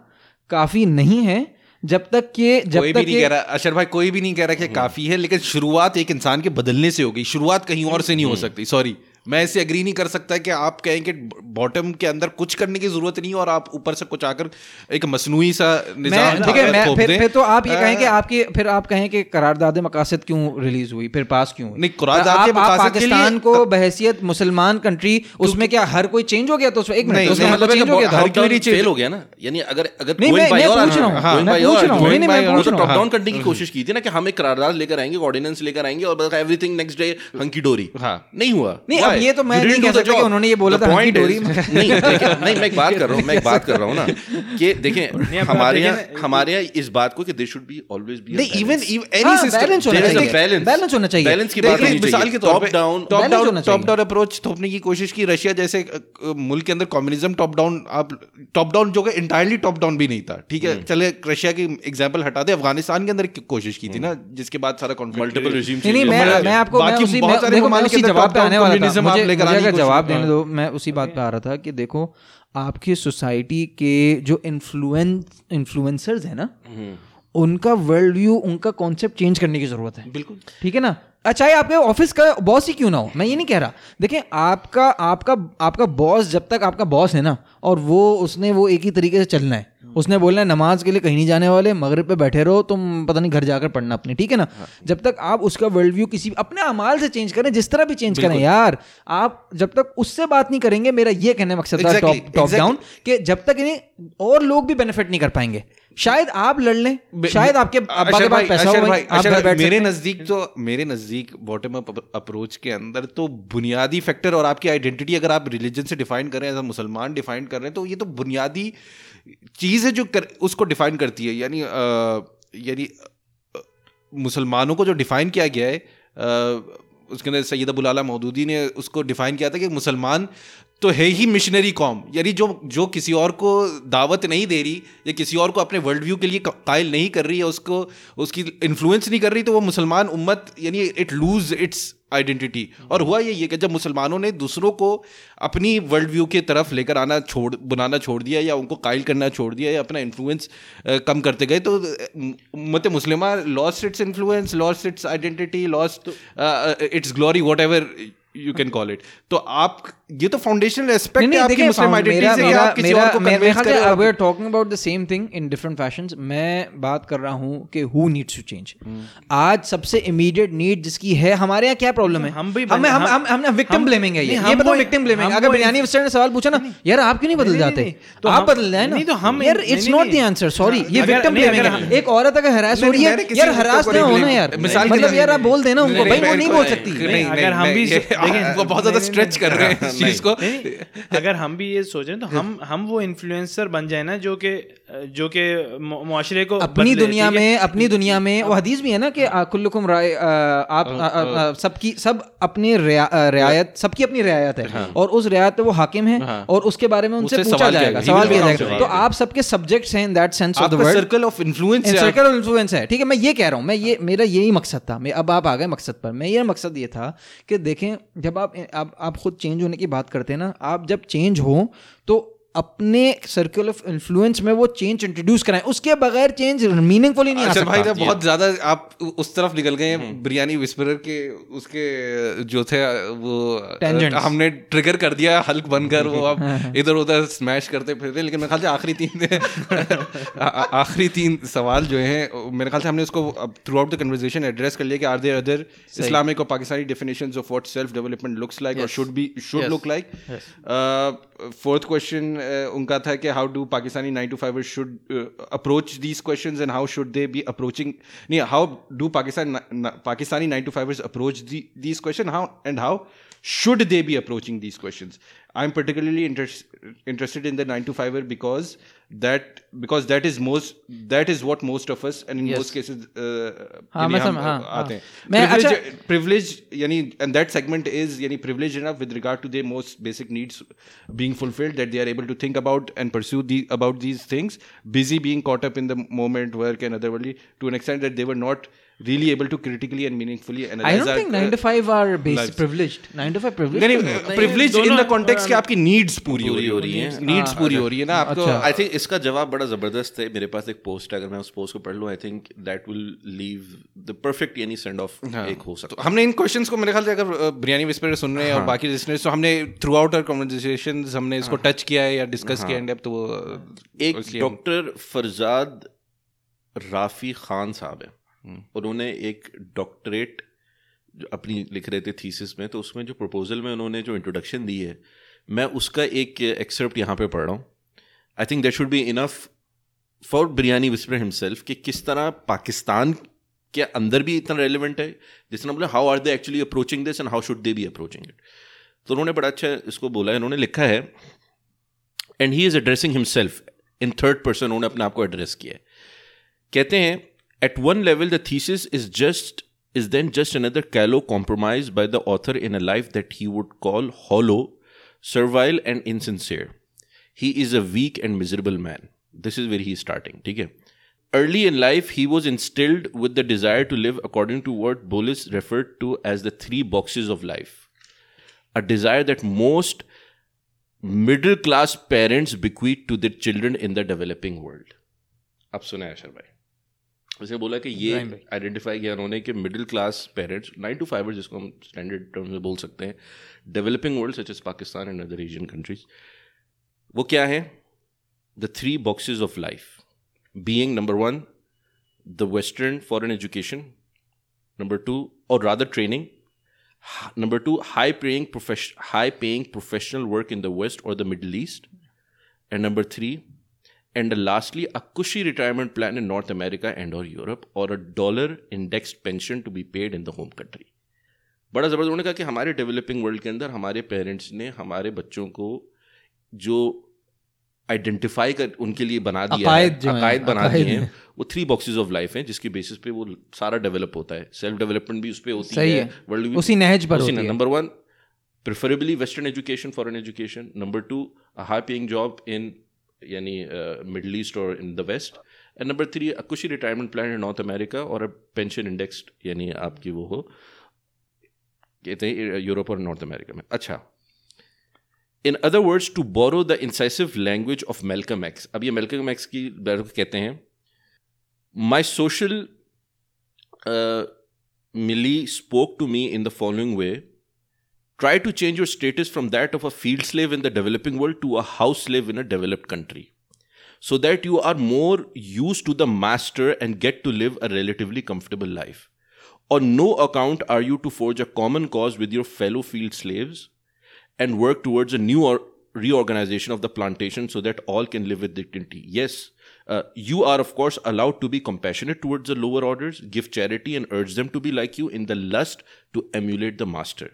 काफ़ी नहीं है जब तक कि जब कोई तक भी नहीं कह रहा अशर भाई कोई भी नहीं कह रहा कि काफ़ी है लेकिन शुरुआत एक इंसान के बदलने से होगी। शुरुआत कहीं और से नहीं हो सकती सॉरी मैं इससे एग्री नहीं कर सकता कि आप कहें कि बॉटम के अंदर कुछ करने की ज़रूरत नहीं है और आप ऊपर से कुछ आकर एक मसनू सा मैं निज़ाम ठीक है मैं फिर फिर तो आप ये कहें कि आपकी फिर आप कहें कि करारदाद मकासद क्यों रिलीज़ हुई? फिर पास क्यों नहीं, करारदाद आप- के मकासद पाकिस्तान को बहसियत मुसलमान कंट्री उसमें क्या हर कोई चेंज हो गया? तो उसमें एक मिनट तो उसका मतलब मतलब चेंज हो गया था। फेल हो गया ना? यानी अगर अगर नहीं, मैं- पूछ रहा हूँ, going मैं पूछ रहा हूँ, नहीं, मैं पूछ तो टॉप डाउन करने की कोशिश की थी ना कि हम एक करारदाद लेकर आएँगे ऑर्डिनेंस लेकर आएँगे और एवरीथिंग नेक्स्ट डे हंकी डोरी हाँ। नहीं हुआ। नहीं, अब ये तो मैं नहीं कह सकता कि उन्होंने ये बोला था हंकी डोरी (laughs) नहीं नहीं मैं एक बात कर रहा हूँ मैं एक बात कर रहा हूँ ना कि देखें (laughs) हमारे यहाँ हमारे यहाँ इस बात को कि they should be always be नहीं even any system balance. Balance. होना चाहिए। Balance की बात मिसाल के तौर पे down top down top down approach थोपने की कोशिश की रशिया जैसे मुल्क के अंदर कम्युनिज्म टॉप डाउन आप टॉप डाउन जो है इंटायरली टॉप डाउन भी नहीं था ठीक है? चले रशिया की एग्जांपल हटा दे अफ़गानिस्तान के अंदर कोशिश की थी ना जिसके बाद सारा मल्टीपल रेजिम नहीं मैं मैं आपको मैं उसी बहुत मैं, सारे देखो मैं के उसी जवाब पे आने वाला था। Communism आप मुझे लेकर आने जवाब देने हाँ। दो मैं उसी बात पे आ रहा था कि देखो आपकी सोसाइटी के जो इन्फ्लुएंस इन्फ्लुएंसर्स है ना उनका वर्ल्ड व्यू उनका कॉन्सेप्ट चेंज करने की ज़रूरत है। बिल्कुल। ठीक है ना? चाहे आपके ऑफ़िस का बॉस ही क्यों ना हो? मैं ये नहीं कह रहा। देखिए आपका आपका आपका बॉस जब तक आपका बॉस है ना और वो उसने वो एक ही तरीके से चलना है। उसने बोलना है नमाज़ के लिए कहीं नहीं जाने वाले मगरिब पे बैठे रहो तुम पता नहीं घर जाकर पढ़ना अपने ठीक है ना? जब तक आप उसका वर्ल्ड व्यू किसी अपने अमाल से चेंज करें जिस तरह भी चेंज करें यार आप जब तक उससे बात नहीं करेंगे मेरा ये कहने मकसद था टॉप टॉप डाउन कि जब तक इन्हें और लोग भी बेनिफिट नहीं कर पाएँगे। शायद आप लड़ लें। शायद आपके अब्बा के पास पैसा हो भाई, आप भाई, मेरे नज़दीक तो मेरे नज़दीक बॉटम अप अप्रोच के अंदर तो बुनियादी फैक्टर और आपकी आइडेंटिटी अगर आप रिलीजन से डिफाइन कर रहे हैं मुसलमान डिफाइन कर रहे हैं तो ये तो बुनियादी चीज़ है जो कर, उसको डिफाइन करती है। यानी यानी मुसलमानों को जो डिफाइन किया गया है अ, उसके अंदर सैयद अबुल मौदूदी ने उसको डिफाइन किया था कि मुसलमान तो है ही मिशनरी कॉम। यानी जो जो किसी और को दावत नहीं दे रही, या किसी और को अपने वर्ल्ड व्यू के लिए कायल नहीं कर रही है उसको, उसकी इन्फ्लुएंस नहीं कर रही तो वो मुसलमान उम्मत, यानी इट लूज इट्स आइडेंटिटी और हुआ ये कि जब मुसलमानों ने दूसरों को अपनी वर्ल्ड व्यू की तरफ़ लेकर आना छोड़ बनाना छोड़ दिया, या उनको कायल करना छोड़ दिया, या अपना इन्फ्लुएंस कम करते गए तो उम्मत मुस्लिमा lost its influence lost its identity lost its glory whatever you can call it तो आप ये तो फाउंडेशनल एस्पेक्ट है आपकी मुस्लिम आइडेंटिटी से मेरा आप किसी मेरा और को कन्विंस करें say we are talking about the same thing in different fashions मैं बात कर रहा हूँ कि हु नीड्स टू चेंज आज सबसे इमीडिएट नीड जिसकी है हमारे यहाँ क्या प्रॉब्लम है? हम भी हम हम- हम हमने विक्टिम ब्लेमिंग है ये। ये बताओ विक्टिम ब्लेमिंग अगर बिरयानी मिस्टर ने सवाल पूछा ना यार आप क्यों नहीं बदल जाते? नहीं, तो आप बदल जाए ना? नहीं, तो हम- यार it's not the answer sorry ये विक्टिम ब्लेमिंग है। एक औरत अगर हरास हो रही है यार हरास ना नहीं होना यार। मतलब यार आप बोल देना उनको भाई वो नहीं बोल सकती। अगर हम भी नहीं, देखें- वो बहुत ज़्यादा स्ट्रेच कर रहे हैं। चीज़ को अगर हम भी ये सोचें तो (laughs) हम हम वो इन्फ्लुएंसर बन जाए ना जो कि जो कि मु- मुआशरे को अपनी दुनिया है? में अपनी दुनिया में वो हदीस भी है ना कि आ, कुल्लुकुम राय आप आ, आ, सबकी सब अपनी रियायत सबकी अपनी रियायत है। और उस रियायत पे वो हाकिम है और उसके बारे में उनसे पूछा जाएगा। सवाल किया जाएगा. तो आप सबके सब्जेक्ट्स हैं in that sense of the word circle of influence है। सर्कल ऑफ़ इन्फ्लुएंस है। ठीक है मैं ये कह रहा हूँ मैं ये मेरा यही मकसद था। मैं अब आप आ गए मकसद पर। मैं ये मकसद ये था कि देखें जब आप खुद चेंज होने की बात करते हैं ना आप जब चेंज हो तो अपने सर्कल ऑफ़ इन्फ्लुएंस में वो चेंज इंट्रोड्यूस कराएँ। उसके बगैर चेंज मीनिंगफुल ही नहीं आ अच्छा भाई सकता। ना बहुत ज़्यादा आप उस तरफ़ निकल गए बिरयानी विस्परर के उसके जो थे वो Tangents. हमने ट्रिगर कर दिया हल्क बनकर वो अब (laughs) इधर उधर स्मैश करते फिरते लेकिन मेरे ख्याल से आखिरी तीन (laughs) आखिरी तीन सवाल जो हैं मेरे ख्याल से हमने उसको through out the conversation address कर लिया कि आर देयर अदर इस्लामिक और Pakistani definitions of what self development looks like और should be should look like fourth question उनका था कि how do Pakistani nine to five should approach these question and how should they be approaching नहीं how do Pakistan Pakistani nine to fivers approach these question how and how should they be approaching these questions? I'm particularly interested in the 9 to 5er because that because that is most that is what most of us and in yes. most cases uh, uh, privilege yani and that segment is yani privileged enough with regard to their most basic needs being fulfilled that they are able to think about and pursue the about these things. Busy being caught up in the moment work and otherworldly to an extent that they were not really able to critically and meaningfully analyze. I don't our, think uh, 9 to 5 are base lives. privileged. 9 to 5 privileged नहीं नहीं नहीं प्रिविलेज इन द कॉन्टेक्स्ट कि आपकी नीड्स पूरी हो हो रही हैं। नीड्स पूरी हो रही है ना आपको आई थिंक इसका जवाब बड़ा ज़बरदस्त है। मेरे पास एक पोस्ट है अगर मैं उस पोस्ट को पढ़ लूँ I think that will leave the perfect यानी सेंड ऑफ़ एक हो सकता तो हमने इन क्वेश्चंस को मेरे ख्याल से अगर बिरयानी विस्पर सुन रहे हैं और बाकी लिसनर्स तो हमने थ्रू आउट आवर कन्वर्सेशन हमने इसको टच किया है या डिस्कस किया है तो वो एक डॉक्टर फरजाद राफी खान साहब है। उन्होंने एक डॉक्टरेट अपनी लिख रहे थे थीसिस में तो उसमें जो प्रपोजल में उन्होंने जो इंट्रोडक्शन दी है, मैं उसका एक एक्सेप्ट यहाँ पे पढ़ रहा हूँ। I think that should be enough for Biryani Whisper himself कि किस तरह पाकिस्तान के अंदर भी इतना रेलिवेंट है तरह बोले how are they actually approaching this and how should they be approaching it तो उन्होंने बड़ा अच्छा इसको बोला है, उन्होंने लिखा है and he is addressing himself in third person उन्होंने अपने आप को एड्रेस किया है। कहते हैं At one level the thesis is just is then just another callow compromise by the author in a life that he would call hollow, servile, and insincere. He is a weak and miserable man. This is where he is starting. Okay? Early in life, he was instilled with the desire to live according to what Bollis referred to as the three boxes of life. A desire that most middle class parents bequeath to their children in the developing world. अब सुना है अशर भाई उसे बोला कि ये आइडेंटिफाई किया उन्होंने कि middle class parents nine to five जिसको हम स्टैंडर्ड टर्म्स में बोल सकते हैं developing world such as Pakistan and other Asian countries वो क्या है? The three boxes of life being number one the western foreign education number two और rather training number two high paying high paying professional work in the west और the middle east and number three and lastly a cushy retirement plan in north america and or europe or a dollar indexed pension to be paid in the home country. बड़ा ज़बरदस्त उन्होंने कहा कि हमारे डेवलपिंग वर्ल्ड के अंदर हमारे पेरेंट्स ने हमारे बच्चों को जो आइडेंटिफाई कर उनके लिए बना दिया है जो हैं, अकायद बना दिए हैं वो थ्री बॉक्सेस ऑफ़ लाइफ हैं जिसकी बेसिस पे वो सारा डेवलप होता है। सेल्फ डेवलपमेंट भी उस पर होती है है। वर्ल्ड उसी नहज पर है। Number one preferably western education foreign education number two a high paying job in यानी मिडल ईस्ट और in the west. And number three a cushy retirement plan in North America और अ पेंशन इंडेक्स यानी आपकी वो हो, कहते हैं यूरोप और नॉर्थ अमेरिका में। अच्छा। In other words, to borrow the incisive language of Malcolm X. अब ये मेलकम एक्स की कहते हैं my social milieu spoke to me in the following way try to change your status from that of a field slave in the developing world to a house slave in a developed country so that you are more used to the master and get to live a relatively comfortable life. On no account are you to forge a common cause with your fellow field slaves and work towards a new or reorganization of the plantation so that all can live with dignity. Yes, uh, you are, of course, allowed to be compassionate towards the lower orders, give charity, and urge them to be like you in the lust to emulate the master.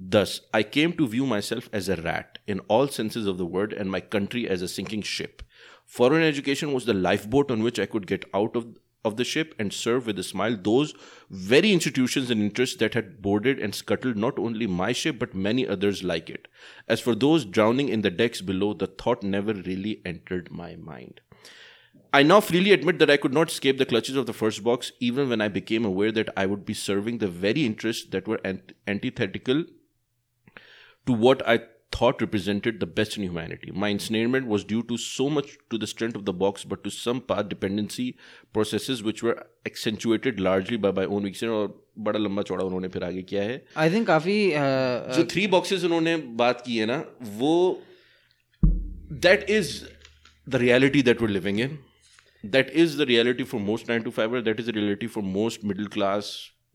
Thus, I came to view myself as a rat in all senses of the word and my country as a sinking ship. Foreign education was the lifeboat on which I could get out of, of the ship and serve with a smile those very institutions and interests that had boarded and scuttled not only my ship but many others like it. As for those drowning in the decks below, the thought never really entered my mind. I now freely admit that I could not escape the clutches of the first box, even when I became aware that I would be serving the very interests that were ant- antithetical to what I thought represented the best in humanity. My ensnarement was due to so much to the strength of the box, but to some path dependency processes which were accentuated largely by my own weakness और बड़ा लंबा चौड़ा उन्होंने फिर आगे किया है आई थिंक काफ़ी uh, जो थ्री बॉक्सेस उन्होंने बात की है ना वो that is the reality that we're living in that is the reality for most nine to five that is the reality for most middle class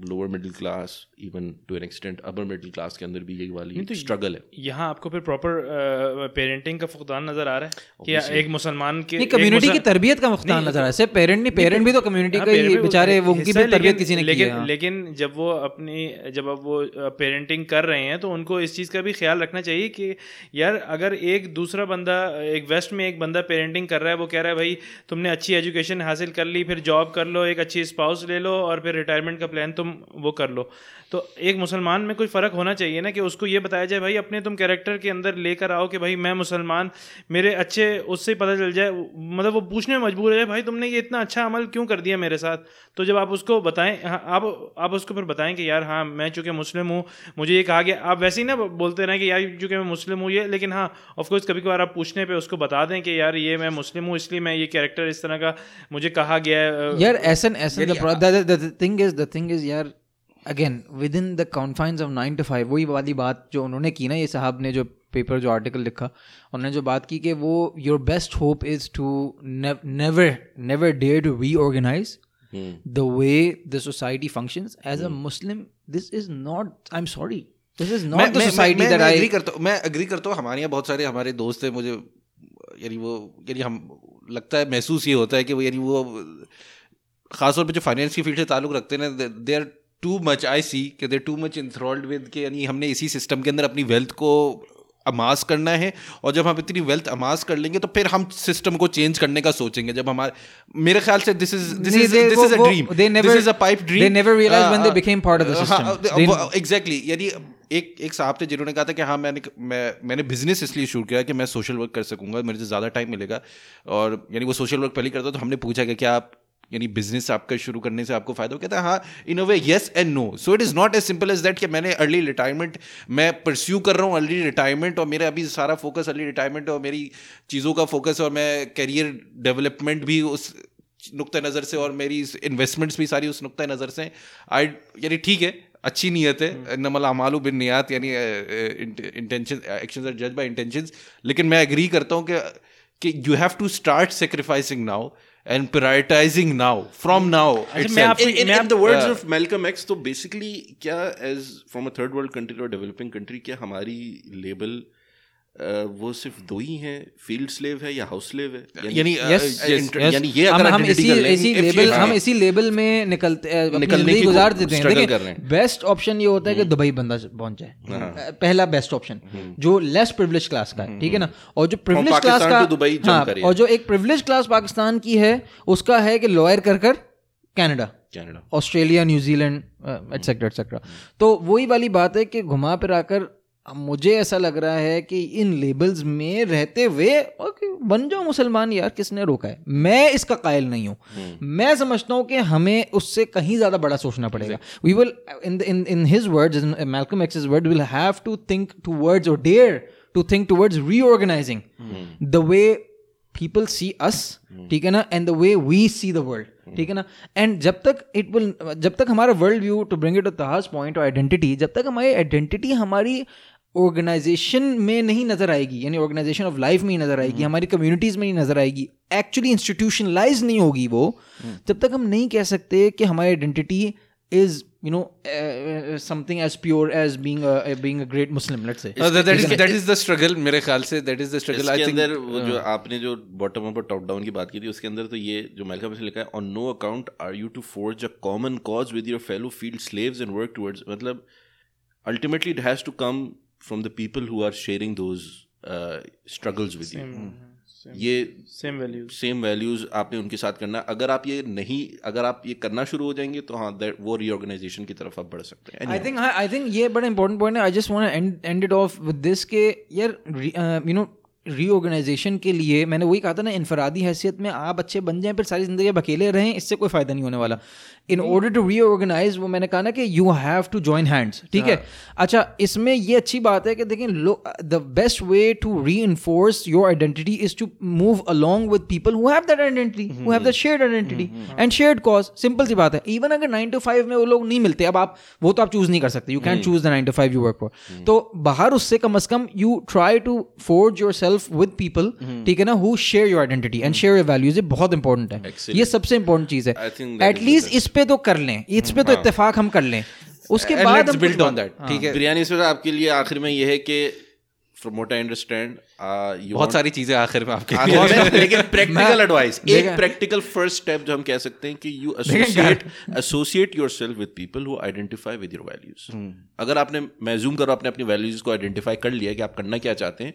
lower middle class even to an extent upper middle class के अंदर भी ये वाली तो स्ट्रगल है। यहाँ आपको फिर प्रॉपर पेरेंटिंग का फुकदान नज़र आ रहा है कि एक मुसलमान के नहीं कम्युनिटी की तरबियत का मुख्तार नज़र आ रहा है। सिर्फ़ पेरेंट नहीं पेरेंट भी तो कम्युनिटी हाँ, का ही बेचारे वो उनकी भी तरबियत किसी ने लेकिन हाँ। लेकिन जब वो अपनी जब अब वो पेरेंटिंग कर रहे हैं तो उनको इस चीज़ का भी ख्याल रखना चाहिए कि यार अगर एक दूसरा बंदा एक वेस्ट में एक बंदा पेरेंटिंग कर रहा है वो कह रहा है भाई तुमने अच्छी एजुकेशन हासिल कर ली फिर जॉब कर लो एक अच्छी स्पाउस ले लो और फिर रिटायरमेंट का प्लान तुम वो कर लो। तो एक मुसलमान में कोई फ़र्क होना चाहिए ना कि उसको ये बताया जाए भाई अपने तुम कैरेक्टर के अंदर लेकर आओ कि भाई मैं मुसलमान मेरे अच्छे उससे ही पता चल जाए। मतलब वो पूछने में मजबूर है भाई तुमने ये इतना अच्छा अमल क्यों कर दिया मेरे साथ? तो जब आप उसको बताएँ हाँ, आप आप उसको फिर बताएँ कि यार हाँ मैं चूँकि मुस्लिम हूँ मुझे ये कहा गया। आप वैसे ही ना बोलते रहें कि यार चूँकि मैं मुस्लिम हूँ ये लेकिन हाँ ऑफकोर्स कभी कभार आप पूछने पर उसको बता दें कि यार ये मैं मुस्लिम हूँ इसलिए मैं ये कैरेक्टर इस तरह का मुझे कहा गया है यार as in the thing is the thing is यार again within the confines of nine to five वही वाली बात जो उन्होंने की ना ये साहब ने जो पेपर जो आर्टिकल लिखा उन्होंने जो बात की कि वो your best hope is to never never dare to reorganise the way the society functions as a Muslim this is not I am sorry this is not the society that I agree करता हूँ मैं अग्री करता हूँ हमारे यहाँ बहुत सारे हमारे दोस्त हैं मुझे यानी वो यानी हम लगता है महसूस ये होता है कि वो यानी वो खासतौर पे जो फाइनेंस की फ़ील्ड से ताल्लुक रखते हैं ना they are too much I see कि they too much enthralled with के यानी हमने इसी सिस्टम के अंदर अपनी वेल्थ को अमास करना है और जब हम इतनी वेल्थ अमास कर लेंगे तो फिर हम सिस्टम को चेंज करने का सोचेंगे। जब हमारे मेरे ख्याल से this is this is this is a dream this is a pipe dream they never realized when they became part of the system. They- exactly यानी एक एक साहब थे जिन्होंने कहा था कि हाँ मैंने मैं मैंने बिज़नेस इसलिए शुरू किया कि मैं सोशल वर्क कर सकूँगा मेरे से ज़्यादा टाइम मिलेगा। और यानी वो सोशल वर्क पहले करता तो हमने पूछा कि क्या आप यानी बिज़नेस आपका शुरू करने से आपको फ़ायदा हो कहता है हाँ in a way yes and no so it is not as simple as that कि मैंने अर्ली रिटायरमेंट मैं परस्यू कर रहा हूँ अर्ली रिटायरमेंट और मेरा अभी सारा फोकस अर्ली रिटायरमेंट और मेरी चीज़ों का फोकस और मैं करियर डेवलपमेंट भी उस नुक़ नज़र से और मेरी इन्वेस्टमेंट्स भी सारी उस नुक़ नज़र से। आई यानी ठीक है अच्छी नीयत है नमल अमालू बिन नियात यानी इंटेंशन एक्शंस आर जज बाय इंटेंशंस लेकिन मैं एग्री करता हूँ कि कि you have to start sacrificing now and prioritizing now from now अच्छा, आप- in, in, in the words of Malcolm X तो basically क्या as from a third world country or developing country क्या हमारी label uh, वो सिर्फ़ दो ही हैं फ़ील्ड स्लेव है या हाउस स्लेव है? यानी. यानी ये हम अगर हम इसी इसी लेबल हाँ, हम इसी लेबल में निकलते निकलने की गुजार देते हैं देखिए हैं। बेस्ट ऑप्शन ये होता है कि दुबई बंदा पहुँच जाए। पहला बेस्ट ऑप्शन जो लेस प्रिविलेज क्लास का है ठीक है ना? और जो प्रिविलेज क्लास का दुबई हाँ। और जो एक प्रिविलेज क्लास पाकिस्तान की है उसका है कि लॉयर कर कर Canada Canada Australia New Zealand etcetera etcetera तो वही वाली बात है कि घुमा फिर आकर मुझे ऐसा लग रहा है कि इन लेबल्स में रहते हुए ओके बन जाओ मुसलमान यार किसने रोका है? मैं इसका कायल नहीं हूँ। मैं समझता हूँ कि हमें उससे कहीं ज़्यादा बड़ा सोचना पड़ेगा। We will in in in his words Malcolm X word will have to think towards और dare to think towards reorganising the way people see us ठीक है ना and the way we see the world ठीक है ना? एंड जब तक इट विल जब तक हमारा world view to bring it तहाज point और आइडेंटिटी जब तक हमारी आइडेंटिटी हमारी ऑर्गेनाइजेशन में नहीं नज़र आएगी यानी ऑर्गेनाइजेशन ऑफ़ लाइफ में ही नज़र आएगी हमारी कम्युनिटीज में ही नज़र आएगी एक्चुअली इंस्टीट्यूशनलाइज नहीं होगी वो तब तक हम नहीं कह सकते कि हमारी identity is you know something as pure as being being a great Muslim let's say that is that is the struggle मेरे ख्याल से दैट इज़ द स्ट्रगल इसके आई थिंक अंदर वो जो आपने जो बॉटम अप और टॉप डाउन की बात की थी उसके अंदर तो ये जो मेलकम से लिखा है on no account are you to forge a common cause with your fellow field slaves and work towards मतलब ultimately it from the people who are sharing those struggles with you ये सेम वैल्यूज़ सेम वैल्यूज़ आपने उनके साथ करना अगर आप ये नहीं अगर आप ये करना शुरू हो जाएँगे तो हाँ वो रीऑर्गेनाइजेशन की तरफ़ आप बढ़ सकते हैं। आई थिंक आई थिंक ये बड़ा इंपॉर्टेंट पॉइंट है। I just want end it off with this के यार यू नो रीऑर्गेनाइजेशन के लिए मैंने वही कहा था ना इनफरादी हैसियत में आप अच्छे बन जाएँ फिर सारी ज़िंदगी अकेले रहें इससे कोई फ़ायदा नहीं होने वाला। इन ऑर्डर टू रीऑर्गेनाइज वो मैंने कहा ना कि you have to join hands ठीक है? अच्छा इसमें ये अच्छी बात है कि देखें the best way to reinforce your identity is to move along with people who have that identity who have that shared identity and shared cause simple सी बात है. इवन अगर नाइन टू फाइव में वो लोग नहीं मिलते अब आप वो तो आप चूज़ नहीं कर सकते. You can choose the nine to five you work for तो बाहर उससे कम अज कम you try to forge your self with people ठीक है ना who share your identity and share your values ये बहुत इंपॉर्टेंट है. ये सबसे इंपॉर्टेंट चीज़ है. एटलीस्ट इस पे तो कर लें इस पे तो इत्तेफाक हम कर लें। उसके बाद बिल्ड ऑन दैट ठीक है? बिरयानी से आपके लिए आखिर में ये है कि फ्रॉम व्हाट आई अंडरस्टैंड बहुत सारी चीज़ें आखिर में आपके लिए। लेकिन (laughs) प्रैक्टिकल एडवाइस एक प्रैक्टिकल फ़र्स्ट स्टेप जो हम कह सकते हैं कि you associate associate yourself with people who identify with your values अगर आपने मैं जूम करो आपने अपनी वैल्यूज़ को आइडेंटिफाई कर लिया कि आप करना क्या चाहते हैं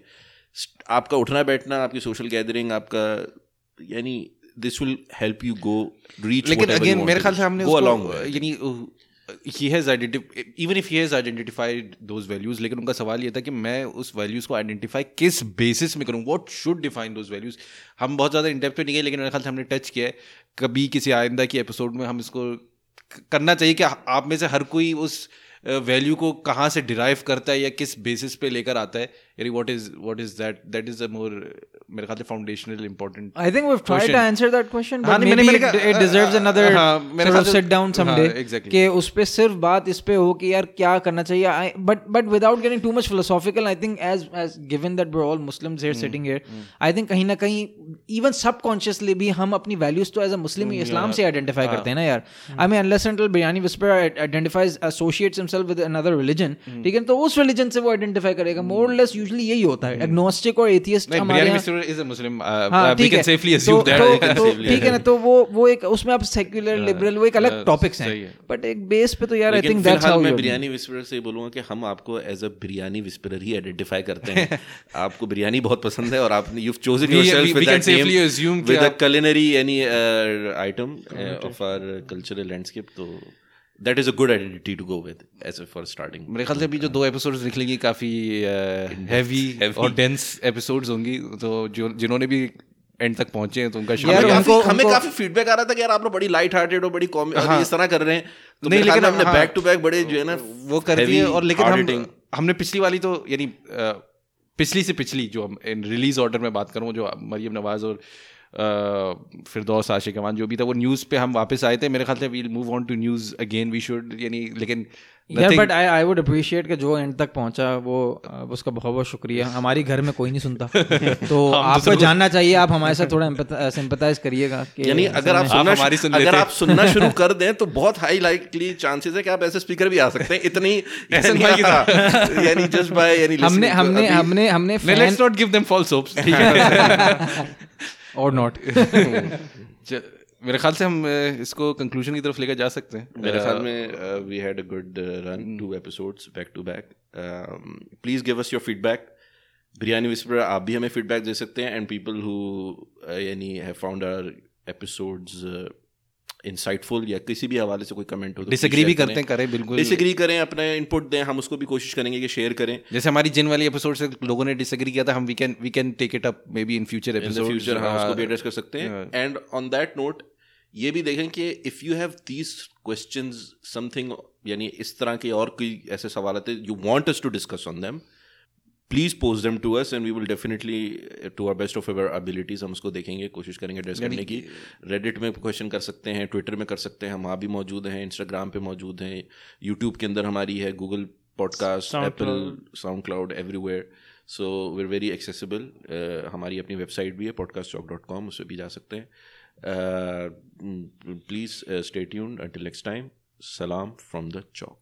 आपका उठना बैठना आपकी सोशल गैदरिंग आपका यानी this will help you go reach लेकिन अगेन मेरे ख्याल से हमने गो अलोंग उसको यानी he has even if he has identified those values लेकिन उनका सवाल ये था कि मैं उस वैल्यूज़ को आइडेंटिफाई किस बेसिस में करूँ? What should define those values हम बहुत ज़्यादा इन डेप्थ पे नहीं गए लेकिन मेरे ख्याल से हमने टच किया है। कभी किसी आइंदा की एपिसोड में हम इसको करना चाहिए कि आप में से हर कोई उस वैल्यू को कहाँ से डिराइव करता है या किस बेसिस पे लेकर आता है? यानी what is what is that that is a more मेरे ख्याल से foundational important I think we have tried to answer that question but maybe it deserves another मेरे ख्याल से सिट डाउन समडे कि उस पे सिर्फ़ बात इस पे हो कि यार क्या करना चाहिए। But but without getting too much philosophical I think as as given that we are all Muslims here sitting here I think कहीं ना कहीं इवन सबकॉन्शियसली भी हम अपनी वैल्यूज़ तो एज अ मुस्लिम इस्लाम से आइडेंटिफाई करते हैं ना यार। I mean unless and Biryani Whisper identifies associates himself with another religion ठीक है? तो उस रिलीजन से वो आइडेंटिफाई करेगा। मोर लेस यूजली यही होता है। एग्नोस्टिक और एथियस्ट हमारे यहाँ इज़ अ मुस्लिम हाँ वी ठीक कैन है। सेफली अस्यूम दैट ठीक है ना तो वो वो एक उसमें आप सेक्युलर लिबरल वो एक अलग टॉपिक्स हैं। बट एक बेस पे तो यार आई थिंक दैट्स हाउ मैं बिरयानी विस्परर से बोलूँगा कि हम आपको एज अ बिरयानी विस्परर ही आइडेंटिफाई करते हैं। (laughs) आपको बिरयानी बहुत पसंद है और आपने you have chosen yourself with that name with a uh, item uh, of our cultural landscape तो that is a good identity to go with as a for starting मेरे ख्याल से अभी जो दो एपिसोड्स निकलेंगी काफ़ी हैवी (laughs) और डेंस एपिसोड्स होंगी तो जो जिन्होंने भी एंड तक पहुँचे हैं तो उनका यार, हमें शुक्रिया। काफ़ी उनको- हमें काफ़ी फीडबैक आ रहा था कि यार आप लोग बड़ी लाइट हार्टेड और बड़ी कॉमेडी हाँ। इस तरह कर रहे हैं। तो नहीं, लेकिन हमने। बैक टू बैक बड़े जो है ना वो heavy, है और लेकिन हम हमने पिछली वाली तो यानी पिछली से पिछली जो हम इन रिलीज़ ऑर्डर में बात करूँ जो मरियम नवाज़ और अ, फिरदौस आशिक अमान जो भी था वो न्यूज़ पे हम वापस आए थे। मेरे ख्याल से we'll move on to news again we should यानी लेकिन यार but I I would appreciate कि जो एंड तक पहुँचा वो उसका बहुत बहुत शुक्रिया। हमारी घर में कोई नहीं सुनता। (laughs) तो आपको जानना चाहिए आप हमारे साथ थोड़ा सिंपथाइज करिएगा कि यानी अगर आप सुनना आप हमारी सुन अगर आप सुनना (laughs) शुरू कर दें तो बहुत हाई लाइकली चांसेस है कि आप ऐसे स्पीकर भी आ सकते हैं। इतनी (laughs) यानी- यानी जस्ट बाय यानी हमने हमने हमने हमने let's not give them false hopes ठीक है और नॉट (laughs) मेरे ख्याल से हम इसको कंक्लूजन की तरफ़ लेकर जा सकते हैं। मेरे ख्याल में we had a good run two episodes back to back please give us your feedback Biryani Whisper आप भी हमें फीडबैक दे सकते हैं एंड पीपल हु यानी have found our episodes insightful या किसी भी हवाले से कोई कमेंट हो तो डिसएग्री भी करते हैं करें बिल्कुल। डिसएग्री करें अपना इनपुट दें हम उसको भी कोशिश करेंगे कि शेयर करें। जैसे हमारी जिन वाली एपिसोड से लोगों ने डिसएग्री किया था हम we can we can take it up maybe in future episode future हाँ उसको भी एड्रेस कर सकते हैं। एंड ऑन दैट नोट ये भी देखें कि if you have these question something यानी इस तरह के और कोई ऐसे सवाल आते you want us to discuss on them please post them to us and we will definitely to our best of our abilities हम उसको देखेंगे कोशिश करेंगे एड्रेस करने की। रेडिट में क्वेश्चन कर सकते हैं ट्विटर में कर सकते हैं हम वहाँ भी मौजूद हैं इंस्टाग्राम पे मौजूद हैं यूट्यूब के अंदर हमारी है Google podcast Apple SoundCloud everywhere so we are very accessible हमारी अपनी वेबसाइट भी है पॉडकास्ट चौक डॉट कॉम उस पर भी जा सकते हैं। Please stay tuned until next time सलाम फ्रॉम द चौक